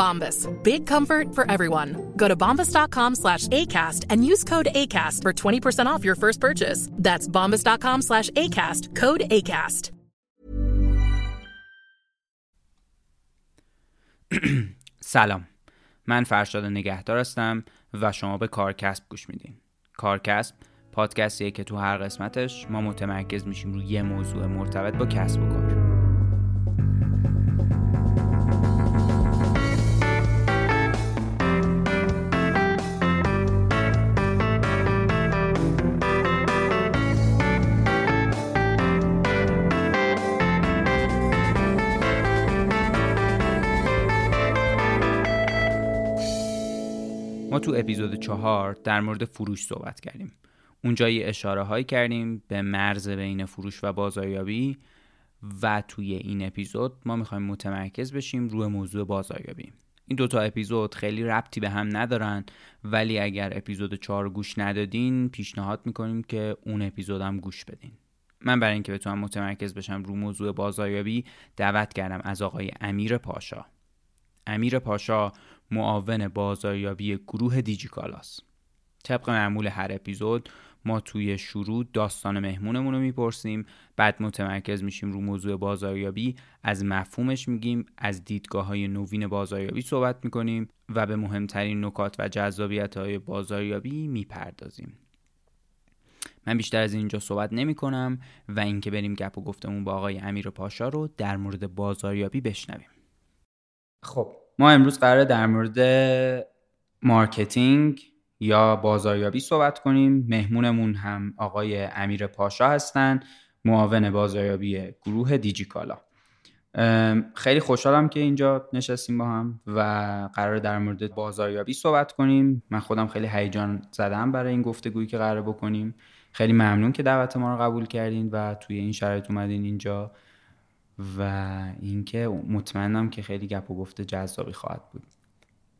Bombas. Big comfort for everyone. Go to bombas.com slash ACAST and use code ACAST for 20% off your first purchase. That's bombas.com slash ACAST. Code ACAST. سلام من فرشاد نگهدار هستم و شما به کارکسب گوش میدین کارکسب پادکستیه که تو هر قسمتش ما متمرکز میشیم روی یه موضوع مرتبط با کسب و کار اپیزود چهار در مورد فروش صحبت کردیم. اونجا یه اشاره هایی کردیم به مرز بین فروش و بازاریابی و توی این اپیزود ما می‌خوایم متمرکز بشیم روی موضوع بازاریابی. این دوتا اپیزود خیلی ربطی به هم ندارن ولی اگر اپیزود چهار گوش ندادین پیشنهاد می‌کنیم که اون اپیزود هم گوش بدین. من برای اینکه بتونم متمرکز بشم رو موضوع بازاریابی دعوت کردم از آقای امیر پاشا. امیر پاشا معاون بازاریابی گروه دیجیکالاس. طبق معمول هر اپیزود ما توی شروع داستان مهمونمون رو می‌پرسیم بعد متمرکز میشیم رو موضوع بازاریابی از مفهومش میگیم از دیدگاه های نوین بازاریابی صحبت می‌کنیم و به مهمترین نکات و جذابیت های بازاریابی می‌پردازیم. من بیشتر از اینجا صحبت نمی کنم و اینکه بریم گپ و گفتمون با آقای امیر پاشا رو در مورد بازاریابی بشنویم. خب ما امروز قراره در مورد مارکتینگ یا بازاریابی صحبت کنیم. مهمونمون هم آقای امیر پاشا هستن معاون بازاریابی گروه دیجیکالا. خیلی خوشحالم که اینجا نشستیم با هم و قراره در مورد بازاریابی صحبت کنیم. من خودم خیلی هیجان زدم برای این گفتگویی که قراره بکنیم. خیلی ممنون که دعوت ما رو قبول کردین و توی این شرایط اومدین اینجا. و اینکه مطمئنم که خیلی گپ و گفته جذابی خواهد بود.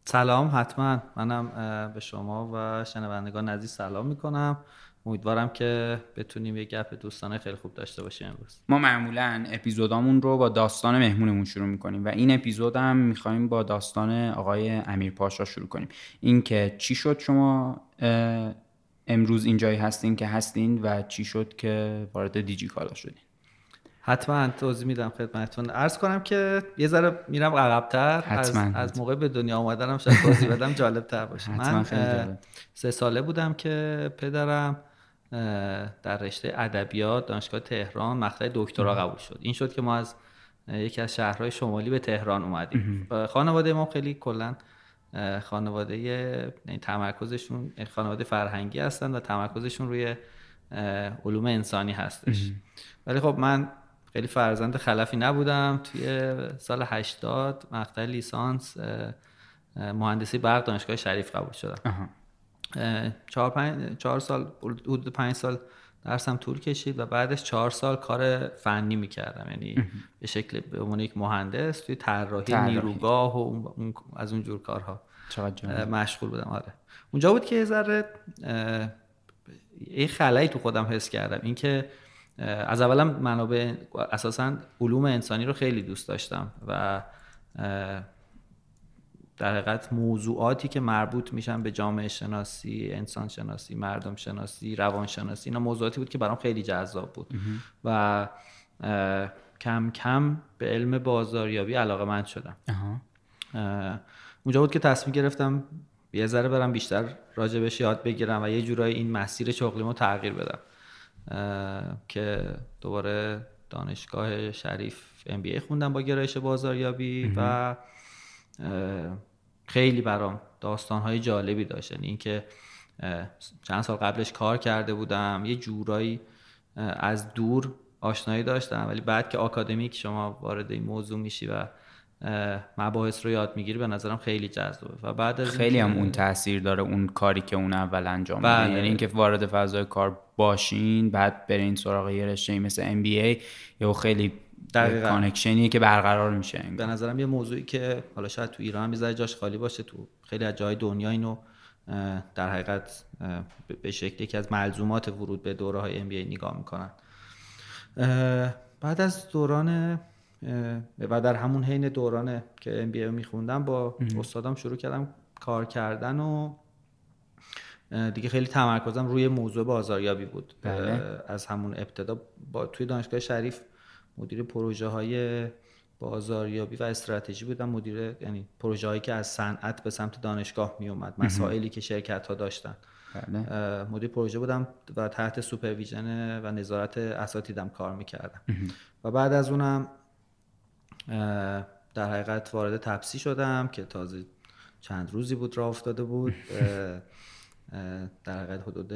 سلام حتما. منم به شما و شنوندگان عزیز سلام می‌کنم. امیدوارم که بتونیم یه گپ دوستانه خیلی خوب داشته باشیم امروز. ما معمولا اپیزودامون رو با داستان مهمونمون شروع می‌کنیم و این اپیزود هم می‌خوایم با داستان آقای امیر پاشا شروع کنیم. اینکه چی شد شما امروز اینجایی هستین که هستین و چی شد که وارد دیجیکالا شدین؟ حتما توضیح میدم خدمتتون. عرض کنم که یه ذره میرم عقبتر. از, از موقع به دنیا اومدنم شاید توضیح بدم جالب تر باشه من سه ساله بودم که پدرم در رشته ادبیات دانشگاه تهران مقطع دکترا قبول شد. این شد که ما از یکی از شهرهای شمالی به تهران اومدیم. خانواده ما خیلی کلا خانواده یعنی تمرکزشون خانواده فرهنگی هستن و تمرکزشون روی علوم انسانی هستش. ولی خب من خیلی فرزند خلفی نبودم. توی سال 80 مقطع لیسانس مهندسی برق دانشگاه شریف قبول شدم. چهار, پنج، چهار سال حدود پنج سال درسم طول کشید و بعدش چهار سال کار فنی می‌کردم. یعنی به شکل به عنوان یک مهندس توی طراحی نیروگاه و اون از اون جور کارها. مشغول بودم. آره. اونجا بود که یه ذره یه خلایی تو خودم حس کردم. اینکه از اولم منابع اساسا علوم انسانی رو خیلی دوست داشتم و در حقیقت موضوعاتی که مربوط میشن به جامعه شناسی انسان شناسی مردم شناسی روان شناسی اینا موضوعاتی بود که برام خیلی جذاب بود. و کم کم به علم بازاریابی علاقه من شدم اونجا بود که تصمیم گرفتم یه ذره برم بیشتر راجبش یاد بگیرم و یه جورایی این مسیر شغلیمو تغییر بدم. که دوباره دانشگاه شریف ام بی خوندم با گرایش بازاریابی و خیلی برام داستانهای جالبی داشت. یعنی اینکه چند سال قبلش کار کرده بودم یه جورایی از دور آشنایی داشتم. ولی بعد که آکادمیک شما وارد این موضوع میشی و مباحث رو یاد می‌گیری به نظرم خیلی جذابه. و بعد از خیلی هم اون تاثیر داره اون کاری که اون اول انجام بله. یعنی اینکه وارد فضای کار باشین بعد برین سراغ یه رشته مثل MBA یا خیلی دقیقاً. connection یه که برقرار میشه به نظرم یه موضوعی که حالا شاید تو ایران هم جاش خالی باشه تو خیلی از جای دنیا اینو در حقیقت به شکلی که از ملزومات ورود به دوره های MBA نگاه می‌کنن. بعد از دوران و در همون حین دوران که ام بی ای میخوندم با استادم شروع کردم کار کردن و دیگه خیلی تمرکزم روی موضوع بازاریابی بود. بله. از همون ابتدا با توی دانشگاه شریف مدیر پروژه های بازاریابی و استراتژی بودم. مدیر یعنی پروژه هایی که از صنعت به سمت دانشگاه می اومد مسائلی که شرکت ها داشتن. بله. مدیر پروژه بودم و تحت supervision و نظارت اساتیدم کار می‌کردم. و بعد از اونم در حقیقت وارد تپسی شدم که تازه چند روزی بود راه افتاده بود. در حقیقت حدود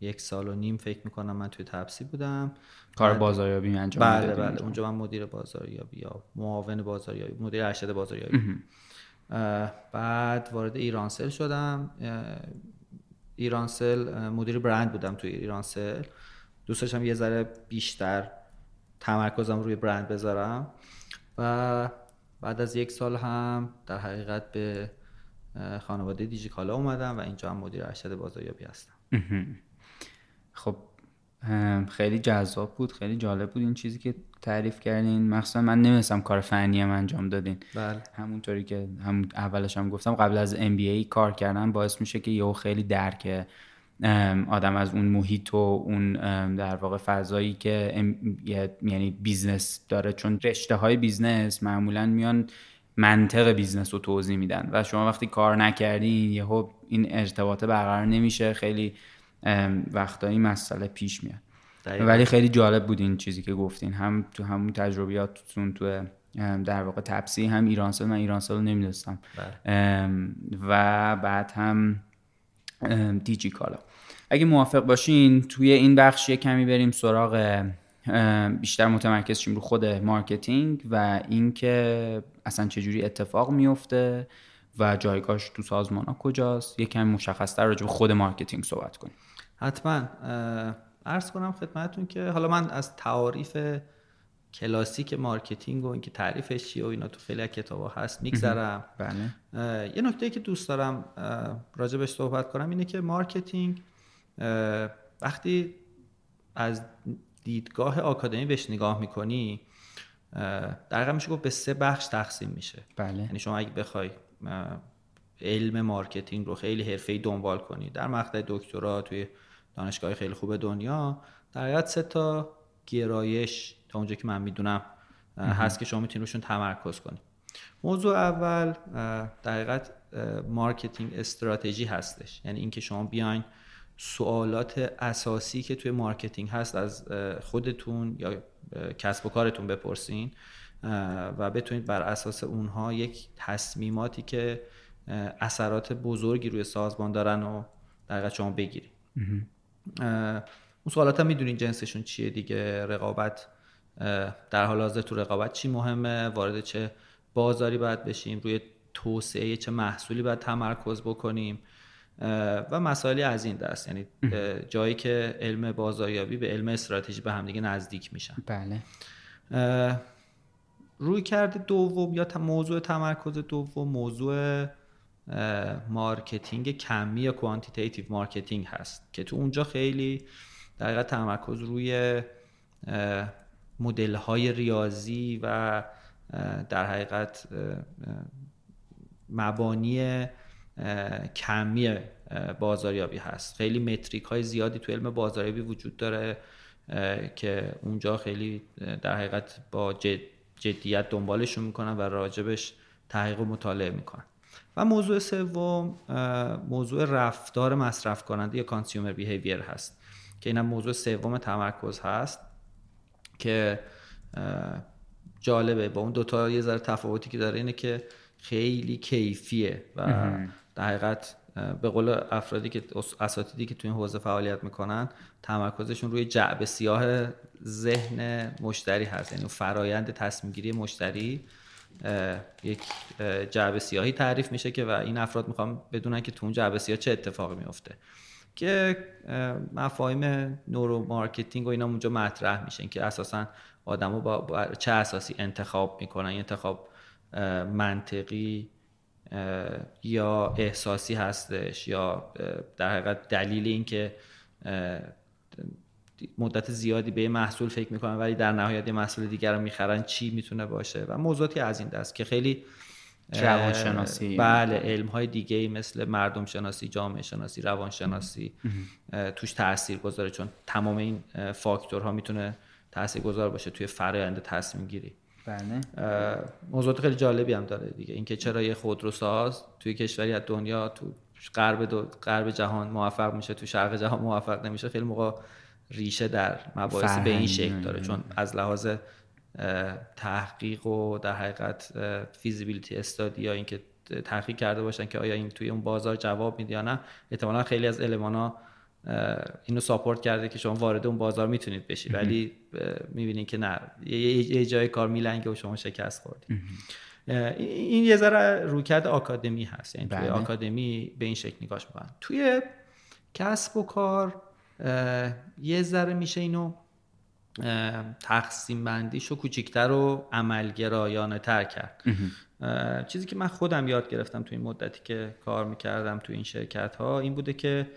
یک سال و نیم فکر می‌کنم من توی تپسی بودم. کار بازاریابی انجام بله بله. اونجا من مدیر بازاریابی یا معاون بازاریابی مدیر ارشد بازاریابی. بعد وارد ایرانسل شدم. ایرانسل مدیر برند بودم توی ایرانسل دوست داشتم یه ذره بیشتر تمرکزم روی برند بذارم و بعد از یک سال هم در حقیقت به خانواده دیجیکالا اومدم و اینجا هم مدیر ارشد بازاریابی هستم. خب خیلی جذاب بود خیلی جالب بود این چیزی که تعریف کردین. مخصوصا من نمیستم کار فنی هم انجام دادین. بله. همونطوری که هم اولش هم گفتم قبل از MBA کار کردن باعث میشه که یهو خیلی درک آدم از اون محیط و اون در واقع فضایی که یعنی business داره. چون رشته های business معمولا میان منطق business رو توضیح میدن و شما وقتی کار نکردین یهو این ارتباط برقرار نمیشه. خیلی وقتایی مسئله پیش میاد. ولی خیلی جالب بود این چیزی که گفتین. هم تو همون تجربیاتتون تو در واقع تپسی هم ایرانسل من ایرانسل رو نمی‌دونستم. بله. و بعد هم دیجی کالا اگه موافق باشین توی این بخش یه کمی بریم سراغ بیشتر متمرکز شیم رو خود مارکتینگ و اینکه اصلا چجوری اتفاق میفته و جایگاهش تو سازمان ها کجاست. یه کمی مشخصتر راجع به خود مارکتینگ صحبت کنیم. حتما. عرض کنم خدمتون که حالا من از تعاریف کلاسیک مارکتینگ و اینکه تعریفش چیه و اینا تو خیلی کتاب هست میگذرم بله. یه نکته که دوست دارم راجع بهش صحبت کنم اینه که مارکتینگ وقتی از دیدگاه آکادمی بهش نگاه می‌کنی در میشه گفت به سه بخش تقسیم میشه بله. یعنی شما اگه بخوای علم مارکتینگ رو خیلی حرفه‌ای دنبال کنی در مقطع دکترا توی دانشگاه خیلی خوب دنیا در حقیقت سه تا گرایش تا اونجا که من می‌دونم هست که شما می‌تونید روشون تمرکز کنید موضوع اول در حقیقت marketing strategy هستش. یعنی اینکه شما بیاین سوالات اساسی که توی مارکتینگ هست از خودتون یا کسب و کارتون بپرسین و بتونید بر اساس اونها یک تصمیماتی که اثرات بزرگی روی سازمان دارن و در شما بگیرید. اون سوالات هم می‌دونین جنسشون چیه دیگه رقابت در حال حاضر تو رقابت چی مهمه؟ وارد چه بازاری باید بشیم؟ روی توسعه چه محصولی باید تمرکز بکنیم؟ و مسائلی از این دست. یعنی جایی که علم بازاریابی به علم استراتژی به همدیگه نزدیک میشن. بله. رویکرد دوم یا موضوع تمرکز دوم موضوع مارکتینگ کمی یا quantitative marketing هست که تو اونجا خیلی در تمرکز روی مدل های ریاضی و در حقیقت مبانی کمی بازاریابی هست. خیلی متریک های زیادی تو علم بازاریابی وجود داره که اونجا خیلی در حقیقت با جدیت دنبالشون می‌کنن و راجبش تحقیق و مطالعه می‌کنن. و موضوع سوم موضوع رفتار مصرف کننده یا کانسیومر بیهیویر هست که اینم موضوع سوم تمرکز هست. که جالبه. با اون دوتا یه ذره تفاوتی که داره اینه که خیلی کیفیه و در حقیقت به قول افرادی که اساتیدی که تو این حوزه فعالیت می‌کنن تمرکزشون روی جعب سیاه ذهن مشتری هست. یعنی فرایند تصمیم گیری مشتری یک جعبه سیاهی تعریف میشه که و این افراد می‌خوام بدونن که تو اون جعبه سیاه چه اتفاقی میفته که مفاهیم neuro marketing و اینا اونجا مطرح میشن که اساسا آدما با چه اساسی انتخاب می‌کنن. انتخاب منطقی یا احساسی هستش یا در حقیقت دلیل اینکه مدت زیادی به محصول فکر می‌کنن ولی در نهایت یه محصول دیگر رو می‌خرن چی می‌تونه باشه؟ و موضوعاتی از این دست که خیلی روانشناسی بله علم های دیگه مثل مردم شناسی جامعه شناسی روانشناسی توش تاثیر گذاره چون تمام این فاکتورها می‌تونه تاثیر گذار باشه توی فرآیند تصمیم گیری. بله. موضوعات خیلی جالبی هم داره دیگه. اینکه چرا یه خودروساز توی کشوری از دنیا تو غرب دو غرب جهان موفق میشه تو شرق جهان موفق نمیشه خیلی موقع ریشه در مباحث به این شکل داره. چون از لحاظ تحقیق و در حقیقت فیزیبیلیتی استادی یا اینکه تحقیق کرده باشن که آیا این توی اون بازار جواب میده یا نه احتمالا خیلی از ها اینو ساپورت کرده که شما وارد اون بازار می‌تونید بشید ولی می‌بینید که نه. یه جای کار میلنگه و شما شکست خوردید این یه ذره روکرد آکادمی هست. یعنی توی بله. آکادمی به این شکل نگاش می‌کنن. توی کسب و کار یه ذره میشه اینو تقسیم بندیش رو کوچیکتر و عملگرایانه تر کرد. چیزی که من خودم یاد گرفتم تو این مدتی که کار می‌کردم تو این شرکت ها این بوده که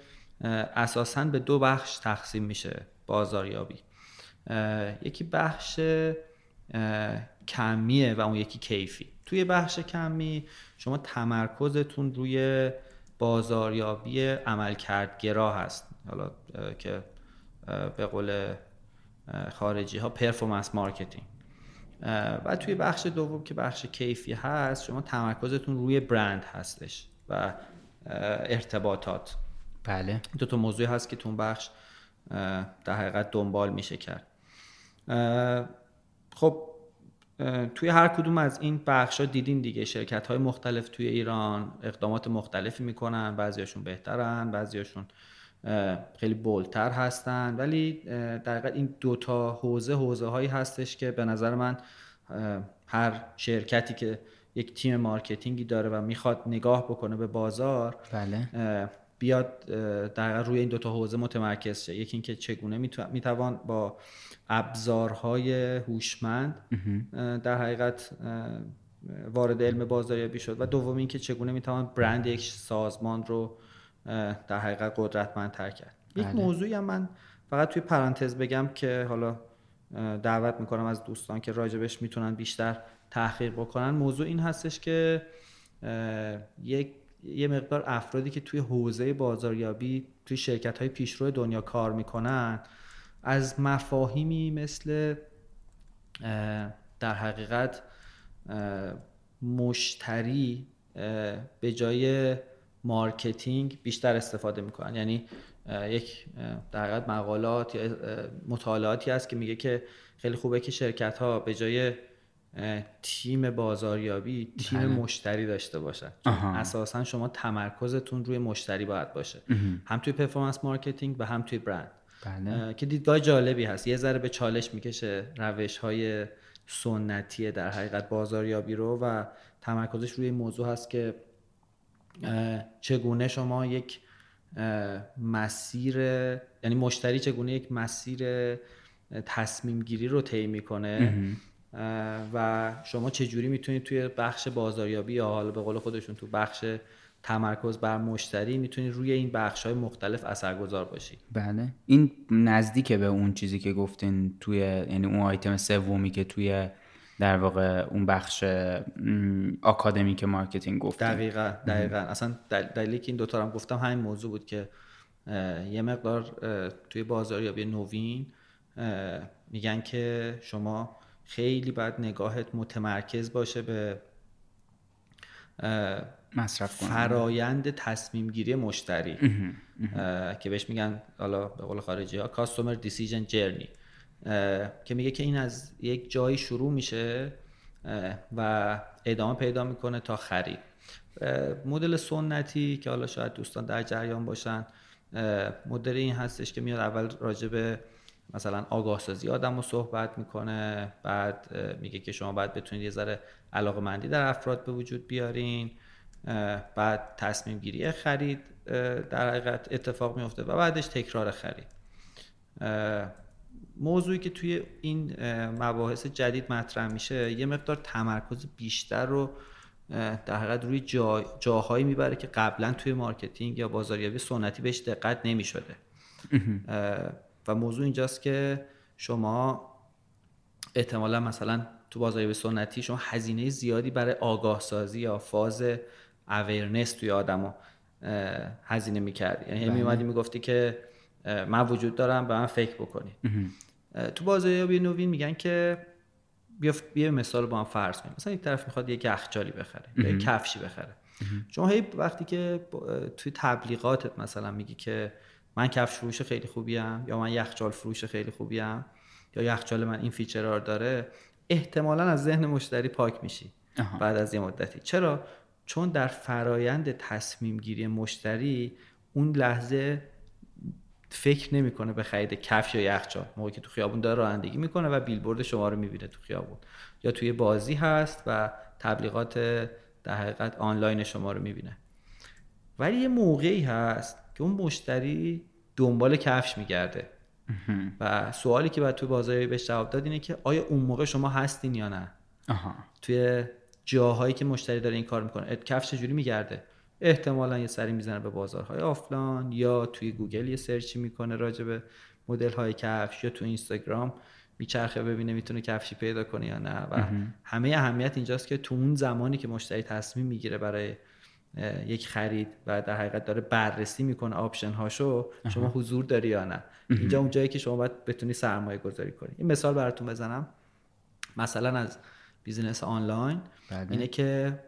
اساسا به دو بخش تقسیم میشه بازاریابی. یکی بخش کمیه و اون یکی کیفی. توی بخش کمی شما تمرکزتون روی بازاریابی عملکردگرا هست. حالا که به قول خارجی ها performance marketing و توی بخش دوم که بخش کیفی هست شما تمرکزتون روی برند هستش و ارتباطات. بله. دو تا موضوعی هست که تو بخش در حقیقت دنبال میشه کرد. خب توی هر کدوم از این بخش ها دیدین دیگه شرکت های مختلف توی ایران اقدامات مختلفی می‌کنن بعضیاشون بهترن بعضیاشون خیلی بولتر هستن. ولی در این دوتا حوزه حوزه هایی هستش که به نظر من هر شرکتی که یک تیم مارکتینگی داره و می‌خواد نگاه بکنه به بازار بله. بیاد در روی این دوتا حوزه متمرکز شه. یکی اینکه چگونه می‌توان با ابزارهای هوشمند در حقیقت وارد علم بازاریابی شد. و دوم اینکه چگونه می‌توان برند یک سازمان رو در حقیقت قدرتمندتر کرد یک بله. موضوعی هم من فقط توی پرانتز بگم که حالا دعوت می‌کنم از دوستان که راجبش می‌تونن بیشتر تحقیق بکنن موضوع این هستش که یک یه مقدار افرادی که توی حوزه بازاریابی توی شرکت های پیشرو دنیا کار می‌کنن از مفاهیمی مثل در حقیقت مشتری به جای مارکتینگ بیشتر استفاده می‌کنن. یعنی یک در مقالات یا مطالعاتی هست که میگه که خیلی خوبه که شرکت ها به جای تیم بازاریابی تیم بله. مشتری داشته باشن. اساسا شما تمرکزتون روی مشتری باید باشه. هم توی performance marketing و هم توی برند. بله. که دیدگاه جالبی هست. یه ذره به چالش می‌کشه روش های سنتی در حقیقت بازاریابی رو و تمرکزش روی موضوع هست که چگونه شما یک مسیر یعنی مشتری چگونه یک مسیر تصمیم گیری رو طی می‌کنه؟ و شما چجوری می‌تونید توی بخش بازاریابی یا حالا به قول خودشون تو بخش تمرکز بر مشتری می‌تونی روی این بخش های مختلف اثرگذار باشی؟ بله. این نزدیک به اون چیزی که گفتین توی یعنی اون آیتم سومی که توی در واقع اون بخش آکادمیک marketing گفتیم دقیقا دقیقا. اصلا دلیلی که این دوتا هم گفتم همین موضوع بود که یه مقدار توی بازاریابی نوین میگن که شما خیلی باید نگاهت متمرکز باشه به مصرف فرایند تصمیم گیری مشتری. که بهش میگن حالا به قول خارجی ها customer decision journey که میگه که این از یک جایی شروع میشه و ادامه پیدا می‌کنه تا خرید. مدل سنتی که حالا شاید دوستان در جریان باشن مدل این هستش که میاد اول راجع به مثلا آگاه سازی آدم رو صحبت می‌کنه بعد میگه که شما باید بتونید یه ذره علاقه مندی در افراد به وجود بیارین بعد تصمیم گیری خرید در حقیقت اتفاق میفته و بعدش تکرار خرید. موضوعی که توی این مباحث جدید مطرح میشه یه مقدار تمرکز بیشتر رو در حقیقت روی جا، جاهایی می‌بره که قبلا توی marketing یا بازاریابی سنتی بهش دقت نمی‌شده. و موضوع اینجاست که شما احتمالا مثلا تو بازاریابی سنتی شما هزینه زیادی برای آگاه سازی یا فاز awareness توی آدما هزینه می‌کردی. یعنی بله. میومدی می‌گفتی که من وجود دارم به من فکر بکنی. تو بازاریابی نوین میگن که بیا یه مثال با هم فرض کنیم. مثلا یک طرف می‌خواد یک یخچالی بخره یا یک کفشی بخره. شما هی وقتی که توی تبلیغاتت مثلا میگی که من کفش فروش خیلی خوبیم یا من یخچال فروش خیلی خوبیم یا یخچال من این فیچرار داره احتمالا از ذهن مشتری پاک میشی بعد از یه مدتی. چرا؟ چون در فرایند تصمیم گیری مشتری اون لحظه فکر نمی‌کنه به خرید کفش یا یخچال. موقعی که تو خیابون داره رانندگی می‌کنه و بیلبورد شما رو می‌بینه تو خیابون. یا توی بازی هست و تبلیغات در حقیقت آنلاین شما رو می‌بینه. ولی یه موقعی هست که اون مشتری دنبال کفش میگرده. و سوالی که باید توی بازاری بهش جواب داد اینه که آیا اون موقع شما هستین یا نه؟ توی جاهایی که مشتری داره این کار می‌کنه. کفش چجوری میگرده؟ احتمالا یه سری می‌زنه به بازارهای آفلاین یا توی گوگل یه search ی می‌کنه راجع به مدل های کفش یا تو اینستاگرام میچرخه ببینه می‌تونه کفشی پیدا کنه یا نه. و همه اهمیت اینجاست که تو اون زمانی که مشتری تصمیم می‌گیره برای یک خرید و در حقیقت داره بررسی می‌کنه option هاشو شما حضور داری یا نه. اینجا اون جایی که شما باید بتونی سرمایه گذاری کنی. این مثال براتون بزنم. مثلا از business آنلاین بله. اینه که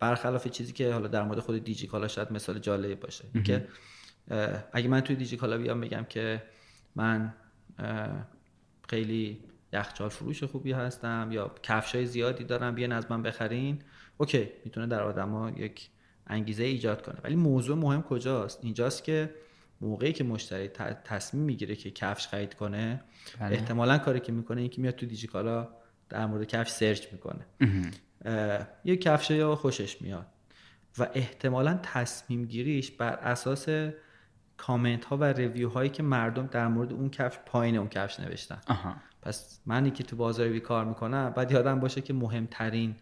برخلاف چیزی که حالا در مورد خود دیجی کالا شاید مثال جالب باشه اینکه اگه من توی دیجی کالا بیام بگم که من خیلی یخچال فروش خوبی هستم یا کفش های زیادی دارم بیان از من بخرین. okay می‌تونه در آدما یک انگیزه ایجاد کنه. ولی موضوع مهم کجاست؟ اینجاست که موقعی که مشتری تصمیم می‌گیره که کفش خرید کنه بله. احتمالا کاری که می‌کنه این که میاد تو دیجیکالا در مورد کفش search می‌کنه. یه کفشی خوشش میاد. و احتمالا تصمیم گیریش بر اساس کامنت ها و review هایی که مردم در مورد اون کفش پایین اون کفش نوشتن. پس منی که تو بازاریابی کار می‌کنم باید یادم باشه که مهمترین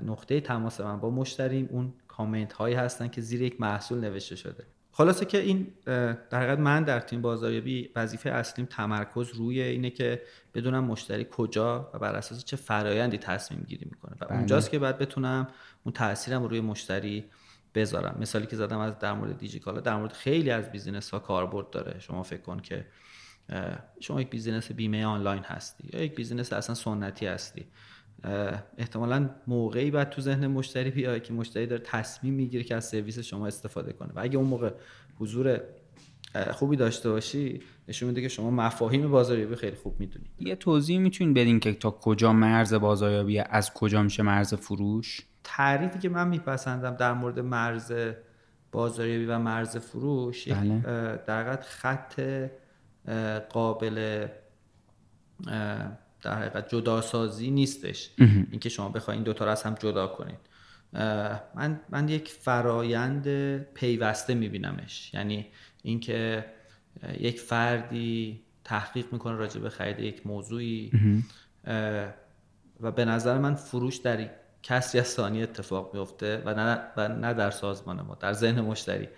نقطه تماس من با مشتریم اون کامنت هایی هستن که زیر یک محصول نوشته شده. خلاصه که این در حقیقت من در تیم بازاریابی وظیفه اصلیم تمرکز روی اینه که بدونم مشتری کجا و بر اساس چه فرایندی تصمیم گیری می‌کنه. و بله. اونجاست که باید بتونم اون تاثیرم روی مشتری بذارم. مثالی که زدم از در مورد دیجیکالا در مورد خیلی از business ها کاربرد داره. شما فکر کن که شما یک business بیمه آنلاین هستی یا یک business اصلا سنتی هستی. احتمالا موقعی باید تو ذهن مشتری بیاد که مشتری داره تصمیم می‌گیره که از سرویس شما استفاده کنه. و اگه اون موقع حضور خوبی داشته باشی نشون میده که شما مفاهیم بازاریابی خیلی خوب می‌دونی. یه توضیح می‌تونین بدین که تا کجا مرز بازاریابی از کجا میشه مرز فروش؟ تعریفی که من میپسندم در مورد مرز بازاریابی و مرز فروش بله. در خط قابل در حقیقت جداسازی نیستش. اینکه شما بخواید این دوتا رو از هم جدا کنید. من من یک فرایند پیوسته میبینمش. یعنی اینکه یک فردی تحقیق می‌کنه راجع به خرید یک موضوعی. و به نظر من فروش در کسری از ثانیه اتفاق میفته و نه, و نه در سازمان ما در ذهن مشتری.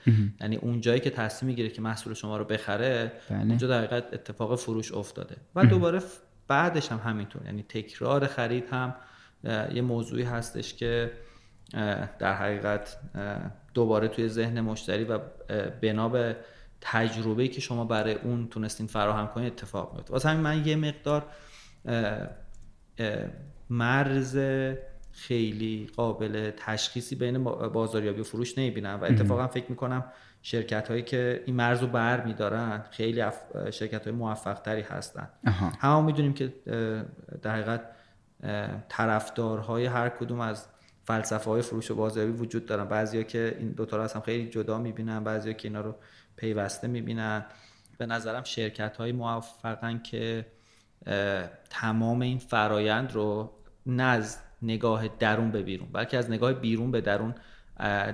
یعنی اون جایی که تصمیم می‌گیره که محصول شما رو بخره بله. اونجا در حقیقت اتفاق فروش افتاده. و دوباره بعدش هم همینطور. یعنی تکرار خرید هم یه موضوعی هستش که در حقیقت دوباره توی ذهن مشتری و بنا به تجربه که شما برای اون تونستین فراهم کنید اتفاق میفته واسه همین من یه مقدار مرز خیلی قابل تشخیصی بین بازاریابی و فروش نمی‌بینم و اتفاقا فکر می‌کنم شرکت هایی که این مرز رو بر میدارن خیلی شرکت های موفق تری هستن همه می‌دونیم که در حقیقت طرفدارهای هر کدوم از فلسفه های فروش و بازاریابی وجود دارن. بعضیا که این دوتا رو از هم خیلی جدا می‌بینن بعضیا که اینا رو پیوسته می‌بینن. به نظرم شرکت های موفقن که تمام این فرایند رو نه از نگاه درون به بیرون بلکه از نگاه بیرون به درون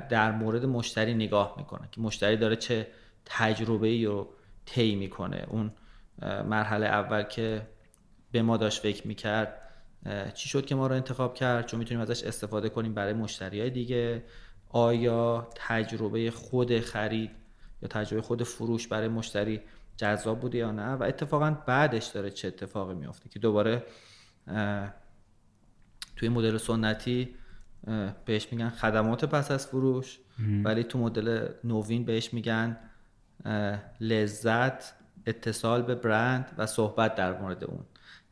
در مورد مشتری نگاه می‌کنن که مشتری داره چه تجربه ای رو طی می‌کنه. اون مرحله اول که به ما داشت فکر می‌کرد چی شد که ما رو انتخاب کرد؟ چون می‌تونیم ازش استفاده کنیم برای مشتری های دیگه. آیا تجربه خود خرید یا تجربه خود فروش برای مشتری جذاب بوده یا نه؟ و اتفاقا بعدش داره چه اتفاقی میافته که دوباره توی مدل سنتی بهش میگن خدمات پس از فروش. ولی تو مدل نوین بهش میگن لذت اتصال به برند و صحبت در مورد اون.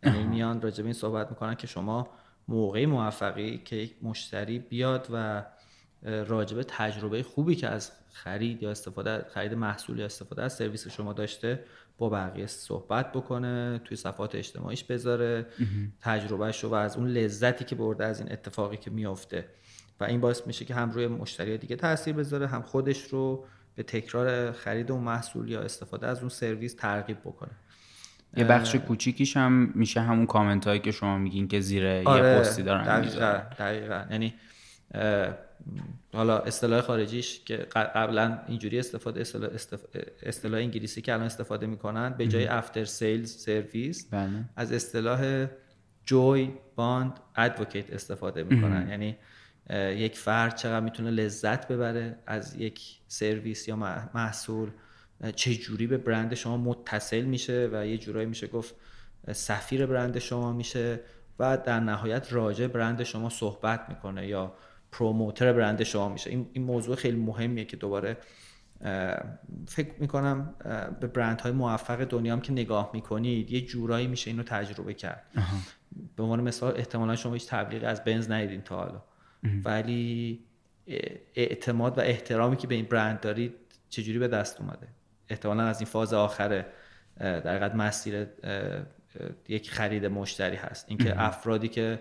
یعنی میان راجب این صحبت می‌کنن که شما موقعی موفقی که یک مشتری بیاد و راجب تجربه خوبی که از خرید یا استفاده خرید محصول یا استفاده از سرویس شما داشته با بقیه صحبت بکنه توی صفحات اجتماعیش بذاره. تجربهش رو و از اون لذتی که برده از این اتفاقی که میافته. و این باعث میشه که هم روی مشتری دیگه تاثیر بذاره هم خودش رو به تکرار خرید اون محصول یا استفاده از اون سرویس ترغیب بکنه. یه بخش کوچیکیش هم میشه همون کامنت هایی که شما میگین که زیر یه آره، پستی دارن دقیقا, دقیقا. یعنی حالا اصطلاح خارجیش که قبلا اینجوری استفاده اصطلاح, اصطلاح انگلیسی که الان استفاده می‌کنن به جای افتر سیلز سرویس از اصطلاح جوی باند ادوکیت استفاده می‌کنن. یعنی یک فرد چقدر می‌تونه لذت ببره از یک سرویس یا محصول چه جوری به برند شما متصل میشه و یه جورایی میشه گفت سفیر برند شما میشه و در نهایت راجع برند شما صحبت می‌کنه یا پروموتر برند شما میشه. این, این موضوع خیلی مهمیه که دوباره فکر می‌کنم به برند های موفق دنیا هم که نگاه می‌کنید یه جورایی میشه اینو تجربه کرد. به عنوان مثال احتمالا شما هیچ تبلیغ از بنز ندیدین تا حالا. ولی اعتماد و احترامی که به این برند دارید چجوری به دست اومده؟ احتمالا از این فاز آخر در مسیر یک خرید مشتری هست. اینکه افرادی که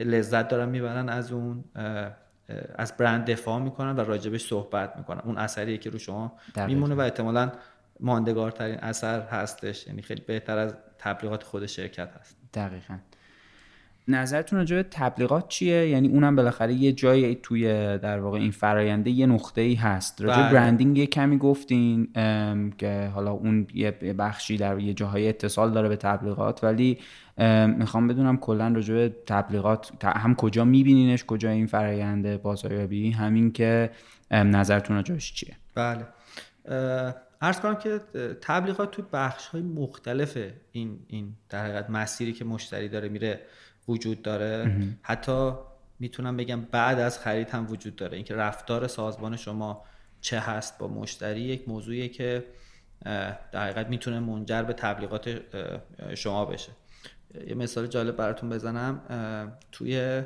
لذت دارن می‌برن از اون از برند دفاع می‌کنن و راجبش صحبت می‌کنن. اون اثریه که رو شما میمونه و احتمالا ماندگارترین اثر هستش. یعنی خیلی بهتر از تبلیغات خود شرکت هست. دقیقا. نظرتون راجع به تبلیغات چیه؟ یعنی اونم بالاخره یه جایی توی در واقع این فراینده یه نقطه ای هست. راجع بله. برندینگ یه کمی گفتین که حالا اون یه بخشی در یه جاهای اتصال داره به تبلیغات ولی می‌خوام بدونم کلا راجع به تبلیغات هم کجا میبینینش کجا این فراینده بازاریابی؟ همین که نظرتون راجعش چیه؟ بله. ارز کنم که تبلیغات توی بخش های مختلف این این در حقیقت مسیری که مشتری داره میره وجود داره. حتی می‌تونم بگم بعد از خرید هم وجود داره. اینکه رفتار سازمان شما چه هست با مشتری یک موضوعیه که در حقیقت می‌تونه منجر به تبلیغات شما بشه. یه مثال جالب براتون بزنم. توی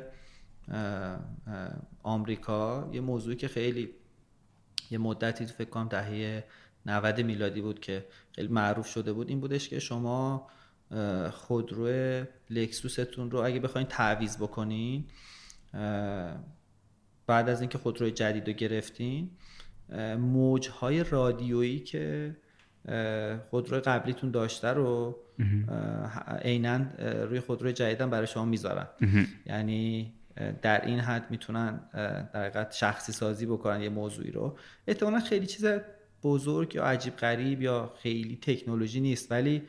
آمریکا یه موضوعی که خیلی یه مدتی تو فکر کنم دهه 90 میلادی بود که خیلی معروف شده بود این بودش که شما خودرو لکسوستون رو اگه بخواین تعویض بکنین بعد از اینکه خودروی جدید رو گرفتین موجهای رادیویی که خودرو قبلیتون داشته رو عینا روی خودروی جدیدم برای شما می‌ذارن. یعنی در این حد می‌تونن در حقیقت شخصی سازی بکنن یه موضوعی رو. احتمالا خیلی چیز بزرگ یا عجیب غریب یا خیلی تکنولوژی نیست ولی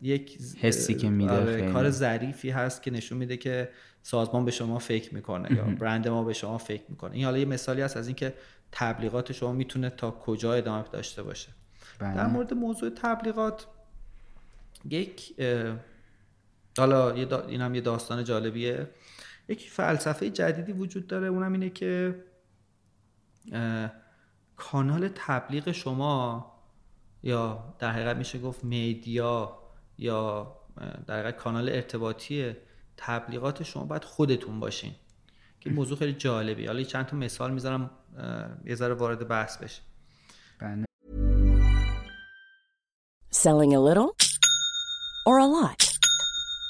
یک حسی که میده آره، کار ظریفی هست که نشون میده که سازمان به شما فکر می‌کنه یا برند ما به شما فکر می‌کنه. این حالا یه مثالی هست از اینکه تبلیغات شما می‌تونه تا کجا ادامه داشته باشه. بله. در مورد موضوع تبلیغات یک حالا این هم یه داستان جالبیه. یک فلسفه جدیدی وجود داره اونم اینه که کانال تبلیغ شما یا در حقیقت میشه گفت میدیا یا در حقیقت کانال ارتباطی تبلیغات شما باید خودتون باشین که موضوع خیلی جالبی حالا چند تا مثال می‌ذارم یه ذره وارد بحث بشه. بله. Selling a little or a lot?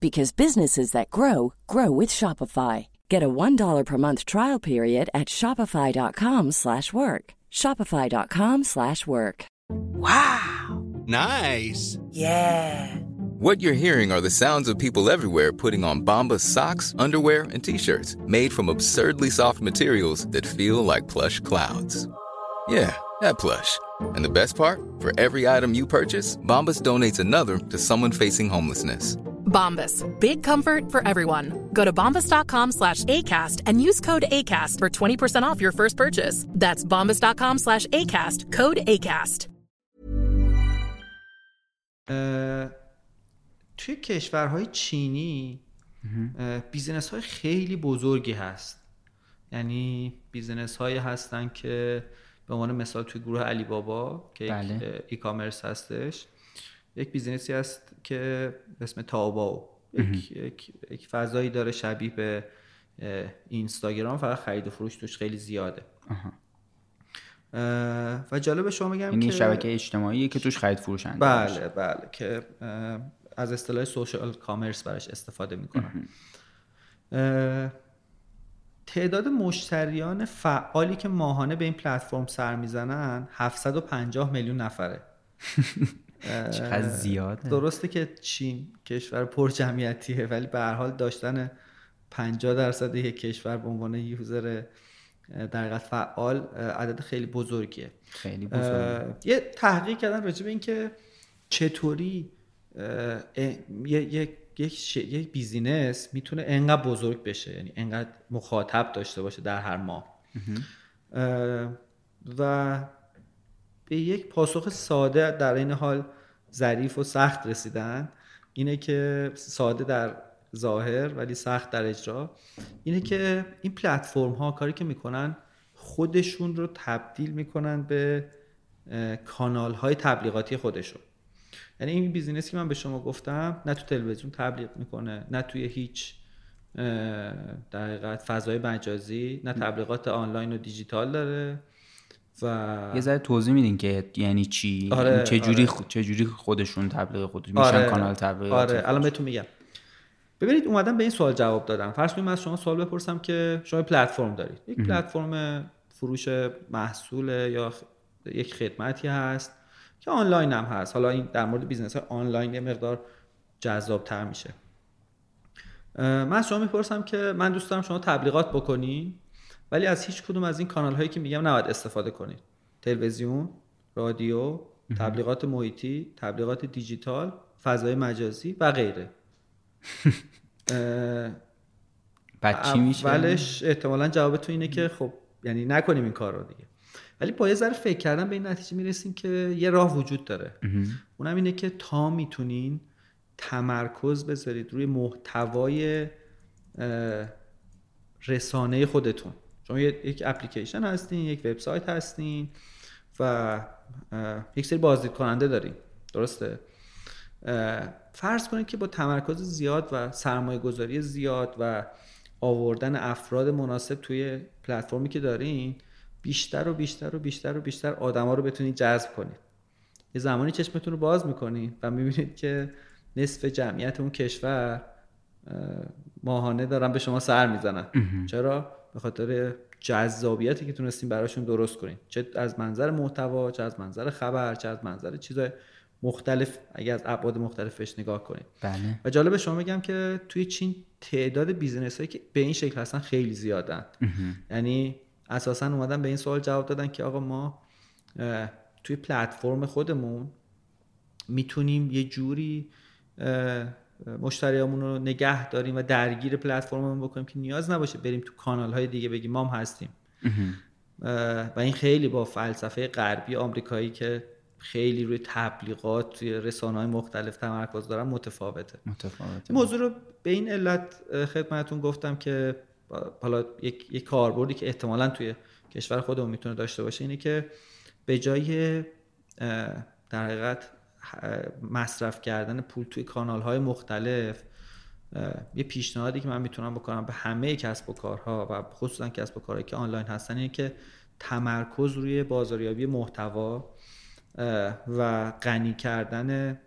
because businesses that grow grow with Shopify. Get a $1 per month trial period at shopify.com/work. shopify.com/work. Wow. Nice. Yeah. What you're hearing are the sounds of people everywhere putting on Bombas socks, underwear, and t-shirts made from absurdly soft materials that feel like plush clouds. Yeah, that plush. And the best part? For every item you purchase, Bombas donates another to someone facing homelessness. Bombas, big comfort for everyone. Go to bombas.com slash ACAST and use code ACAST for 20% off your first purchase. That's bombas.com slash ACAST, code ACAST. Uh... توی کشورهای چینی بیزنس های خیلی بزرگی هست یعنی business هایی هستن که به عنوان مثال توی گروه علی بابا که بله. e-commerce هستش یک business ی هست که به اسم تاباو. یک،, یک،, یک فضایی داره شبیه به اینستاگرام فقط خرید و فروش توش خیلی زیاده. و جالب شما میگم این که شبکه اجتماعی که توش خرید فروش بله بله که از اصطلاح social commerce براش استفاده می‌کنن. تعداد مشتریان فعالی که ماهانه به این پلتفرم سر می‌زنن 750 میلیون نفره. چقدر زیاده. درسته که چین کشور پر جمعیتیه ولی به هر حال داشتن 50 درصد یک کشور به عنوان یوزر در فعال عدد خیلی بزرگیه. خیلی بزرگیه یه تحقیق کردن راجع به اینکه چطوری یک یک یک بیزینس می‌تونه انقدر بزرگ بشه یعنی انقدر مخاطب داشته باشه در هر ماه. و به یک پاسخ ساده در این حال ظریف و سخت رسیدن. اینه که ساده در ظاهر ولی سخت در اجرا. اینه که این پلتفرم ها کاری که می‌کنن خودشون رو تبدیل می‌کنن به کانال های تبلیغاتی خودشون. یعنی این بیزینسی که من به شما گفتم نه تو تلویزیون تبلیغ می‌کنه نه توی هیچ در فضای مجازی نه تبلیغات آنلاین و دیجیتال داره. و یه ذره توضیح میدین که یعنی چی؟ آره، چه جوری آره. چه جوری خودشون تبلیغ خودشون میشن آره، کانال تبلیغ آره الان بهتون میگم. ببینید اومدم به این سوال جواب دادم. فرض کنیم از شما سوال بپرسم که شما پلتفرم دارید. یک پلتفرم فروش محصول یا یک خدمتی هست که آنلاین هم هست. حالا این در مورد business های آنلاین یه مقدار جذاب تر میشه من از شما می‌پرسم که من دوست دارم شما تبلیغات بکنی. ولی از هیچ کدوم از این کانال هایی که میگم نباید استفاده کنید. تلویزیون رادیو تبلیغات محیطی تبلیغات دیجیتال فضای مجازی و غیره. بعد چی میشه؟ اولش احتمالا جوابتون اینه که خب یعنی نکنیم این کار رو دیگه. ولی با یه ذره فکر کردن به این نتیجه می‌رسیم که یه راه وجود داره. اونم اینه که تا می‌تونین تمرکز بذارید روی محتوای رسانه خودتون. شما یک اپلیکیشن هستین یک وبسایت هستین و یک سری بازدید کننده دارین. درسته؟ فرض کنید که با تمرکز زیاد و سرمایه گذاری زیاد و آوردن افراد مناسب توی پلتفرمی که دارین بیشتر و بیشتر و بیشتر و بیشتر آدما رو بتونید جذب کنید. یه زمانی چشمتون رو باز می‌کنید و می‌بینید که نصف جمعیت اون کشور ماهانه دارن به شما سر می‌زنن. چرا؟ به خاطر جذابیتی که تونستیم براشون درست کنیم. چه از منظر محتوا چه از منظر خبر چه از منظر چیزای مختلف اگر از ابعاد مختلفش نگاه کنیم. بله. و جالب شما بگم که توی چین تعداد بیزینس هایی که به این شکل هستن خیلی زیادن. یعنی اساسا اومدن به این سوال جواب دادن که آقا ما توی پلتفرم خودمون می‌تونیم یه جوری مشتریامون رو نگه داریم و درگیر پلتفرممون بکنیم که نیاز نباشه بریم تو کانال های دیگه بگیم ما هم هستیم. و این خیلی با فلسفه غربی آمریکایی که خیلی روی تبلیغات توی رسانه های مختلف تمرکز دارن متفاوته. متفاوته. موضوع رو به این علت خدمتون گفتم که حالا یک, یک کاربردی که احتمالا توی کشور خودمون می‌تونه داشته باشه اینه که به جای در حقیقت مصرف کردن پول توی کانال های مختلف یه پیشنهادی که من می‌تونم بکنم به همه کسب و کارها و خصوصا کسب و کارهایی که آنلاین هستن اینه که تمرکز روی بازاریابی محتوا و غنی کردن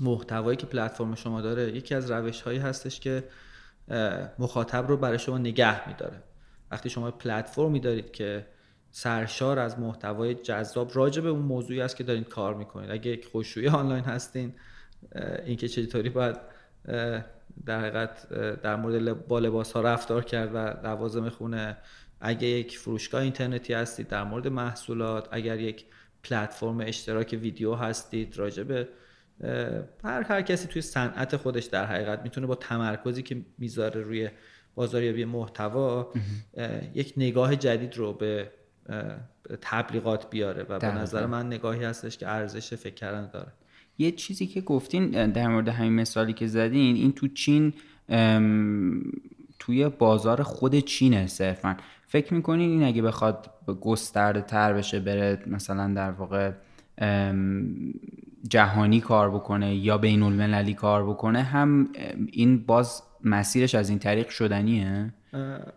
محتوایی که پلتفرم شما داره. یکی از روش هایی هستش که مخاطب رو برای شما نگه میداره. وقتی شما پلتفرمی دارید که سرشار از محتوای جذاب راجع به اون موضوعی است که دارین کار می‌کنید. اگه یک خوشویی آنلاین هستین اینکه چطوری باید در حقیقت در مورد با لباس ها رفتار کرد و لوازم خونه اگه یک فروشگاه اینترنتی هستید در مورد محصولات اگر یک پلتفرم اشتراک ویدیو هستید راجع به هر هر کسی توی صنعت خودش در حقیقت می‌تونه با تمرکزی که می‌ذاره روی بازاریابی محتوا یک نگاه جدید رو به تبلیغات بیاره و به نظر من نگاهی هستش که ارزش فکر کردن داره. یه چیزی که گفتین در مورد همین مثالی که زدین این تو چین توی بازار خود چینه صرفا. فکر می‌کنین این اگه بخواد گسترده تر بشه بره مثلا در واقع جهانی کار بکنه یا بین المللی کار بکنه هم این باز مسیرش از این طریق شدنیه؟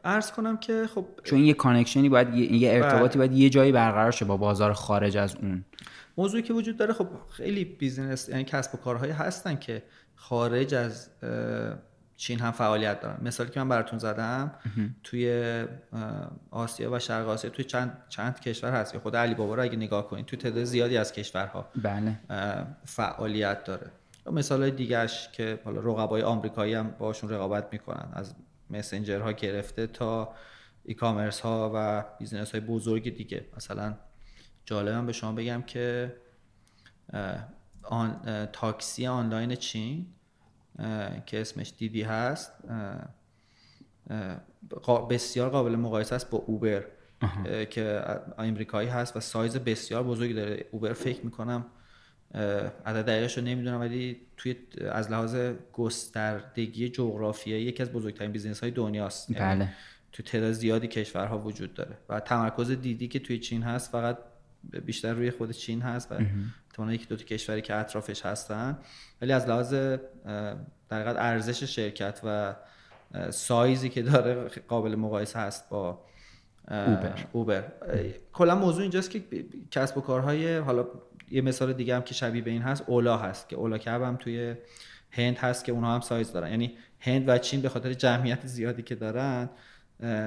عرض کنم که خب چون یه connection ی باید یه ارتباطی بله. باید یه جایی برقرار شه با بازار خارج از اون. موضوعی که وجود داره خب خیلی business یعنی کسب و کارهایی هستن که خارج از چین هم فعالیت دارن. مثالی که من براتون زدم توی آسیا و شرق آسیا توی چند چند کشور هست خود علی بابا رو اگه نگاه کنید توی تعداد زیادی از کشورها بله. فعالیت داره. مثال های دیگهش که حالا رقبای آمریکایی هم باشون رقابت می‌کنن از مسنجر ها گرفته تا e-commerce ها و business های بزرگ دیگه. مثلا جالبم به شما بگم که آن، تاکسی آنلاین چین که اسمش دیدی هست بسیار قابل مقایسه است با اوبر که امریکایی هست و سایز بسیار بزرگی داره. اوبر فکر می‌کنم عدد دقیقش رو نمی‌دونم ولی توی از لحاظ گستردگی جغرافیایی یکی از بزرگترین business های دنیاست. یعنی بله. تو تعداد زیادی کشورها وجود داره. و تمرکز دیدی که توی چین هست فقط بیشتر روی خود چین هست و احتمالاً یکی دو تا کشوری که اطرافش هستن. ولی از لحاظ در ارزش شرکت و سایزی که داره قابل مقایسه هست با اوبر. اوبر. کلا موضوع اینجاست که کسب و کارهای حالا یه مثال دیگه هم که شبیه به این هست اولا هست که اولا کب هم توی هند هست که اونها هم سایز دارن. یعنی هند و چین به خاطر جمعیت زیادی که دارن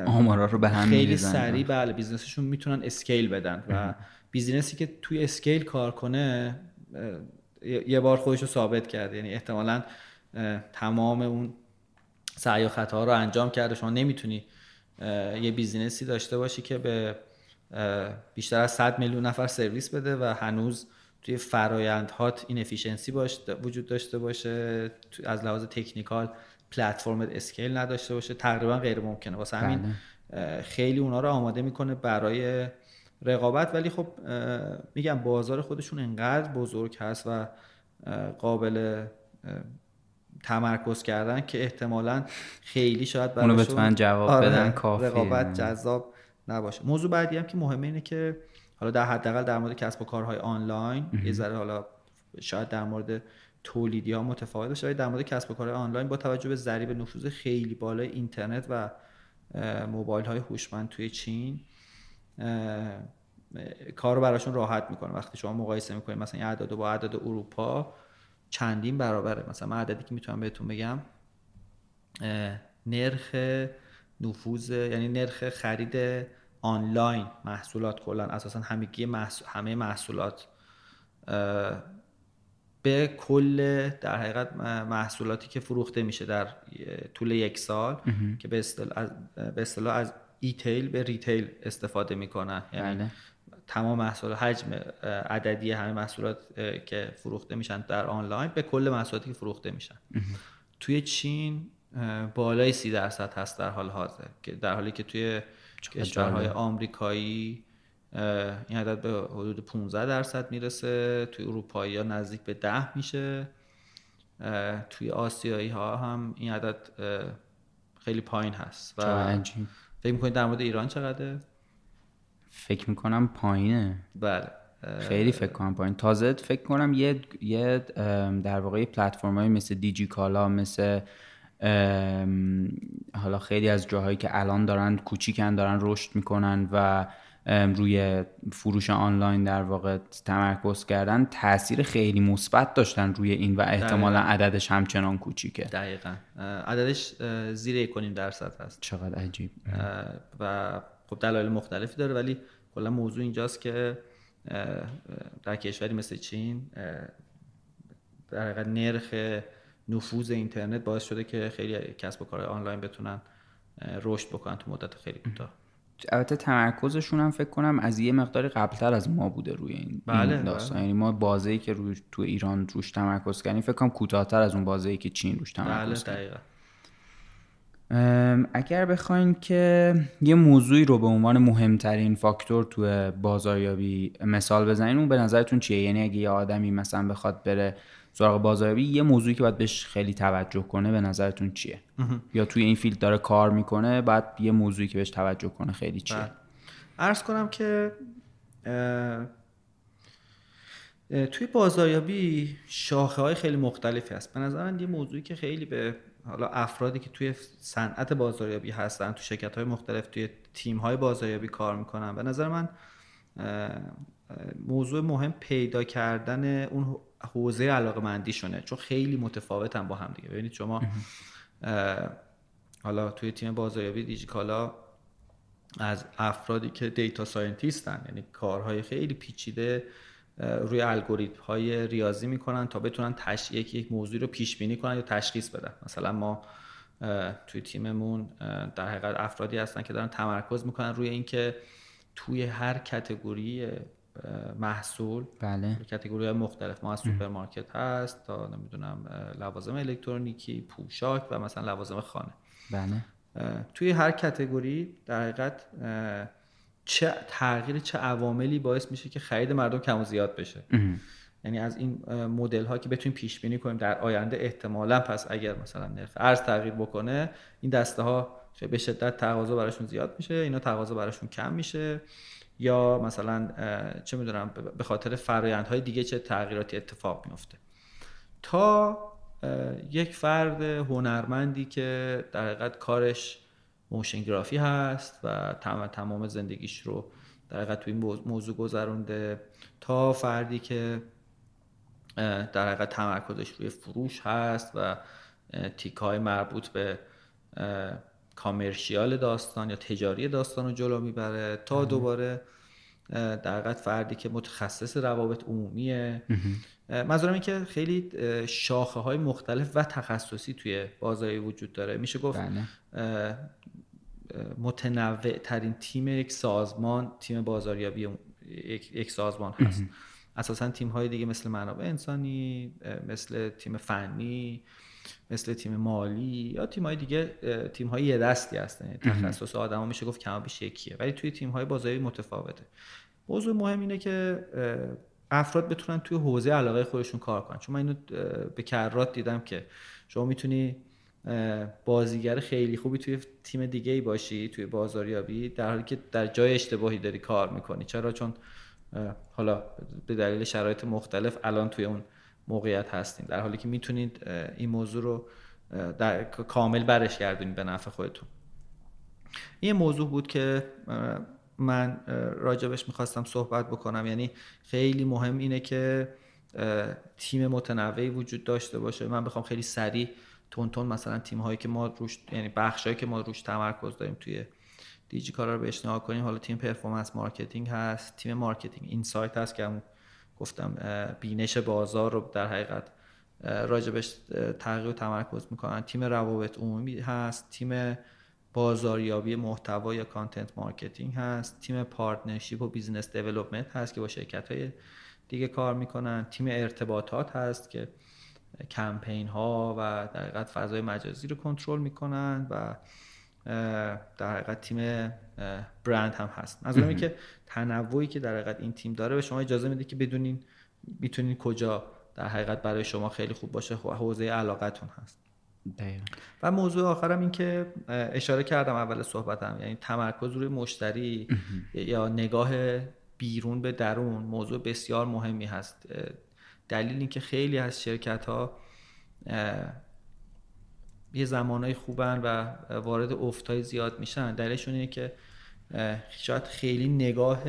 آمارا رو به هم خیلی سریع بله business شون می‌تونن scale بدن و business ی که توی scale کار کنه یه بار خودش رو ثابت کرده یعنی احتمالا تمام اون سعی و خطاها رو انجام کرده شما نمی‌تونی یه business ی داشته باشی که به بیشتر از 100 میلیون نفر سرویس بده و هنوز توی فرایندهات inefficiency باش وجود داشته باشه از لحاظ تکنیکال پلتفرم اسکیل نداشته باشه تقریبا غیر ممکنه. واسه همین بله. خیلی اونا رو آماده می‌کنه برای رقابت. ولی خب میگم بازار خودشون انقدر بزرگ هست و قابل تمرکز کردن که احتمالا خیلی شاید براشون اونو جواب آره بدن کافی رقابت جذاب نباشه. موضوع بعدی هم که مهمه اینه که حالا در حداقل در مورد کسب و کارهای آنلاین یه ذره حالا شاید در مورد تولیدی ها متفاوت باشه در مورد کسب و کارهای آنلاین با توجه به ضریب نفوذ خیلی بالای اینترنت و موبایل های هوشمند توی چین کار رو براشون راحت می‌کنه. وقتی شما مقایسه می‌کنید مثلا اعداد با اعداد اروپا چندین برابره. مثلا من عددی که می‌تونم بهتون بگم نرخ نفوذ یعنی نرخ خرید آنلاین محصولات کلا اساسا همگی همه محصولات به کل در حقیقت محصولاتی که فروخته میشه در طول یک سال که به اصطلاح از e-tail به retail استفاده می‌کنن. یعنی بله. تمام محصول حجم عددی همه محصولات که فروخته میشن در آنلاین به کل محصولاتی که فروخته میشن. توی چین بالای سی درصد هست در حال حاضر که در حالی که توی کشورهای آمریکایی این عدد به حدود 15 درصد می‌رسه. توی اروپایی ها نزدیک به 10 میشه. توی آسیایی ها هم این عدد خیلی پایین هست و فکر می‌کنید در مورد ایران چقدر؟ فکر می‌کنم پایینه. بله. خیلی فکر کنم پایین. تازه فکر کنم یه, یه در واقع پلتفرم های مثل دیجی کالا مثل حالا خیلی از جاهایی که الان دارن کوچیکن دارن رشد می‌کنن و روی فروش آنلاین در واقع تمرکز کردن تاثیر خیلی مثبت داشتن روی این و احتمالا عددش همچنان کوچیکه. دقیقا. عددش زیر یکونیم درصد هست. چقدر عجیب. و خب دلایل مختلفی داره ولی کلا موضوع اینجاست که در کشوری مثل چین در نرخ نفوذ اینترنت باعث شده که خیلی کسب و کار آنلاین بتونن رشد بکنن تو مدت خیلی کوتاه. البته تمرکزشون هم فکر کنم از یه مقداری قبلتر از ما بوده روی این, بله داستان. یعنی ما بازی که روی تو ایران روش تمرکز کردیم فکر کنم کوتاهتر از اون بازی که چین روش تمرکز بله دقیقا. اگر بخواین که یه موضوعی رو به عنوان مهمترین فاکتور تو بازاریابی مثال بزنین اون به نظرتون چیه؟ یعنی اگه یه آدمی مثلا بخواد بره سراغ بازاریابی یه موضوعی که باید بهش خیلی توجه کنه به نظرتون چیه؟ یا توی این فیلد داره کار می‌کنه بعد یه موضوعی که بهش توجه کنه خیلی چیه؟ بله. عرض کنم که توی بازاریابی شاخه های خیلی مختلفی هست. به نظر من یه موضوعی که خیلی به حالا افرادی که توی صنعت بازاریابی هستن تو شرکت های مختلف توی تیم های بازاریابی کار می‌کنن. به نظر من موضوع مهم پیدا کردن اون حوزه علاقه مندیشونه چون خیلی متفاوتن با هم دیگه. ببینید شما حالا توی تیم بازاریابی دیجیکالا از افرادی که data scientist ن یعنی کارهای خیلی پیچیده روی الگوریتم های ریاضی می‌کنن تا بتونن تش... یک یک موضوع رو پیش بینی کنن یا تشخیص بدن. مثلا ما توی تیممون در حقیقت افرادی هستن که دارن تمرکز می‌کنن روی اینکه توی هر category محصول بله. category های مختلف. ما از سوپرمارکت هست تا نمی‌دونم لوازم الکترونیکی پوشاک و مثلا لوازم خانه. بله. توی هر category در حقیقت چه تغییر چه عواملی باعث میشه که خرید مردم کم و زیاد بشه. یعنی از این مدل ها که بتونیم پیش بینی کنیم در آینده احتمالا پس اگر مثلا نرخ ارز تغییر بکنه این دسته ها به شدت تقاضا براشون زیاد میشه اینا تقاضا براشون کم میشه. یا مثلا چه می‌دونم به خاطر فرایندهای دیگه چه تغییراتی اتفاق میفته تا یک فرد هنرمندی که در حقیقت کارش موشن گرافی هست و تمام زندگیش رو در حقیقت توی این موضوع گذرونده تا فردی که در حقیقت تمرکزش روی فروش هست و تیک های مربوط به کامرشیال داستان یا تجاری داستان رو جلو می‌بره تا دوباره در حقیقت فردی که متخصص روابط عمومیه. منظورم این که خیلی شاخه های مختلف و تخصصی توی بازاری وجود داره. میشه گفت بله. متنوع ترین تیم یک سازمان تیم بازاریابی یک سازمان هست. اساسا تیم های دیگه مثل منابع انسانی مثل تیم فنی مثل تیم مالی یا تیم های دیگه تیم های یه دستی هستن. یعنی تخصص آدما میشه گفت کم بیش یکیه. ولی توی تیم های بازاری متفاوته. موضوع مهم اینه که افراد بتونن توی حوزه علاقه خودشون کار کنن. چون من اینو به کرات دیدم که شما می‌تونی بازیگر خیلی خوبی توی تیم دیگه ای باشی توی بازاریابی در حالی که در جای اشتباهی داری کار می‌کنی. چرا؟ چون حالا به دلیل شرایط مختلف الان توی اون موقعیت هستین در حالی که می‌تونید این موضوع رو در کامل برش گردونید به نفع خودتون. این موضوع بود که من راجبش می‌خواستم صحبت بکنم. یعنی خیلی مهم اینه که تیم متنوعی وجود داشته باشه. من بخوام خیلی سریع تون تون مثلا تیم هایی که ما روش یعنی بخش هایی که ما روش تمرکز داریم توی دیجی کالا رو بهش کنیم. حالا تیم performance marketing هست تیم marketing insight هست که هم گفتم بینش بازار رو در حقیقت راجبش تحقیق و تمرکز می‌کنن. تیم روابط عمومی هست تیم بازاریابی محتوا یا content marketing هست. تیم partnership و business development هست که با شرکت های دیگه کار می‌کنن. تیم ارتباطات هست که کمپین ها و در حقیقت فضای مجازی رو کنترل می‌کنن و در حقیقت تیم برند هم هست. نظرم که تنوعی که در حقیقت این تیم داره به شما اجازه میده که بدونین می‌تونین کجا در حقیقت برای شما خیلی خوب باشه حوزه علاقتون هست. و موضوع آخرم این که اشاره کردم اول صحبتم یعنی تمرکز روی مشتری یا نگاه بیرون به درون موضوع بسیار مهمی هست. دلیل اینکه خیلی از شرکت ها یه زمانهای خوبن و وارد افتای زیاد میشن. دلیلشون اینه که شاید خیلی نگاه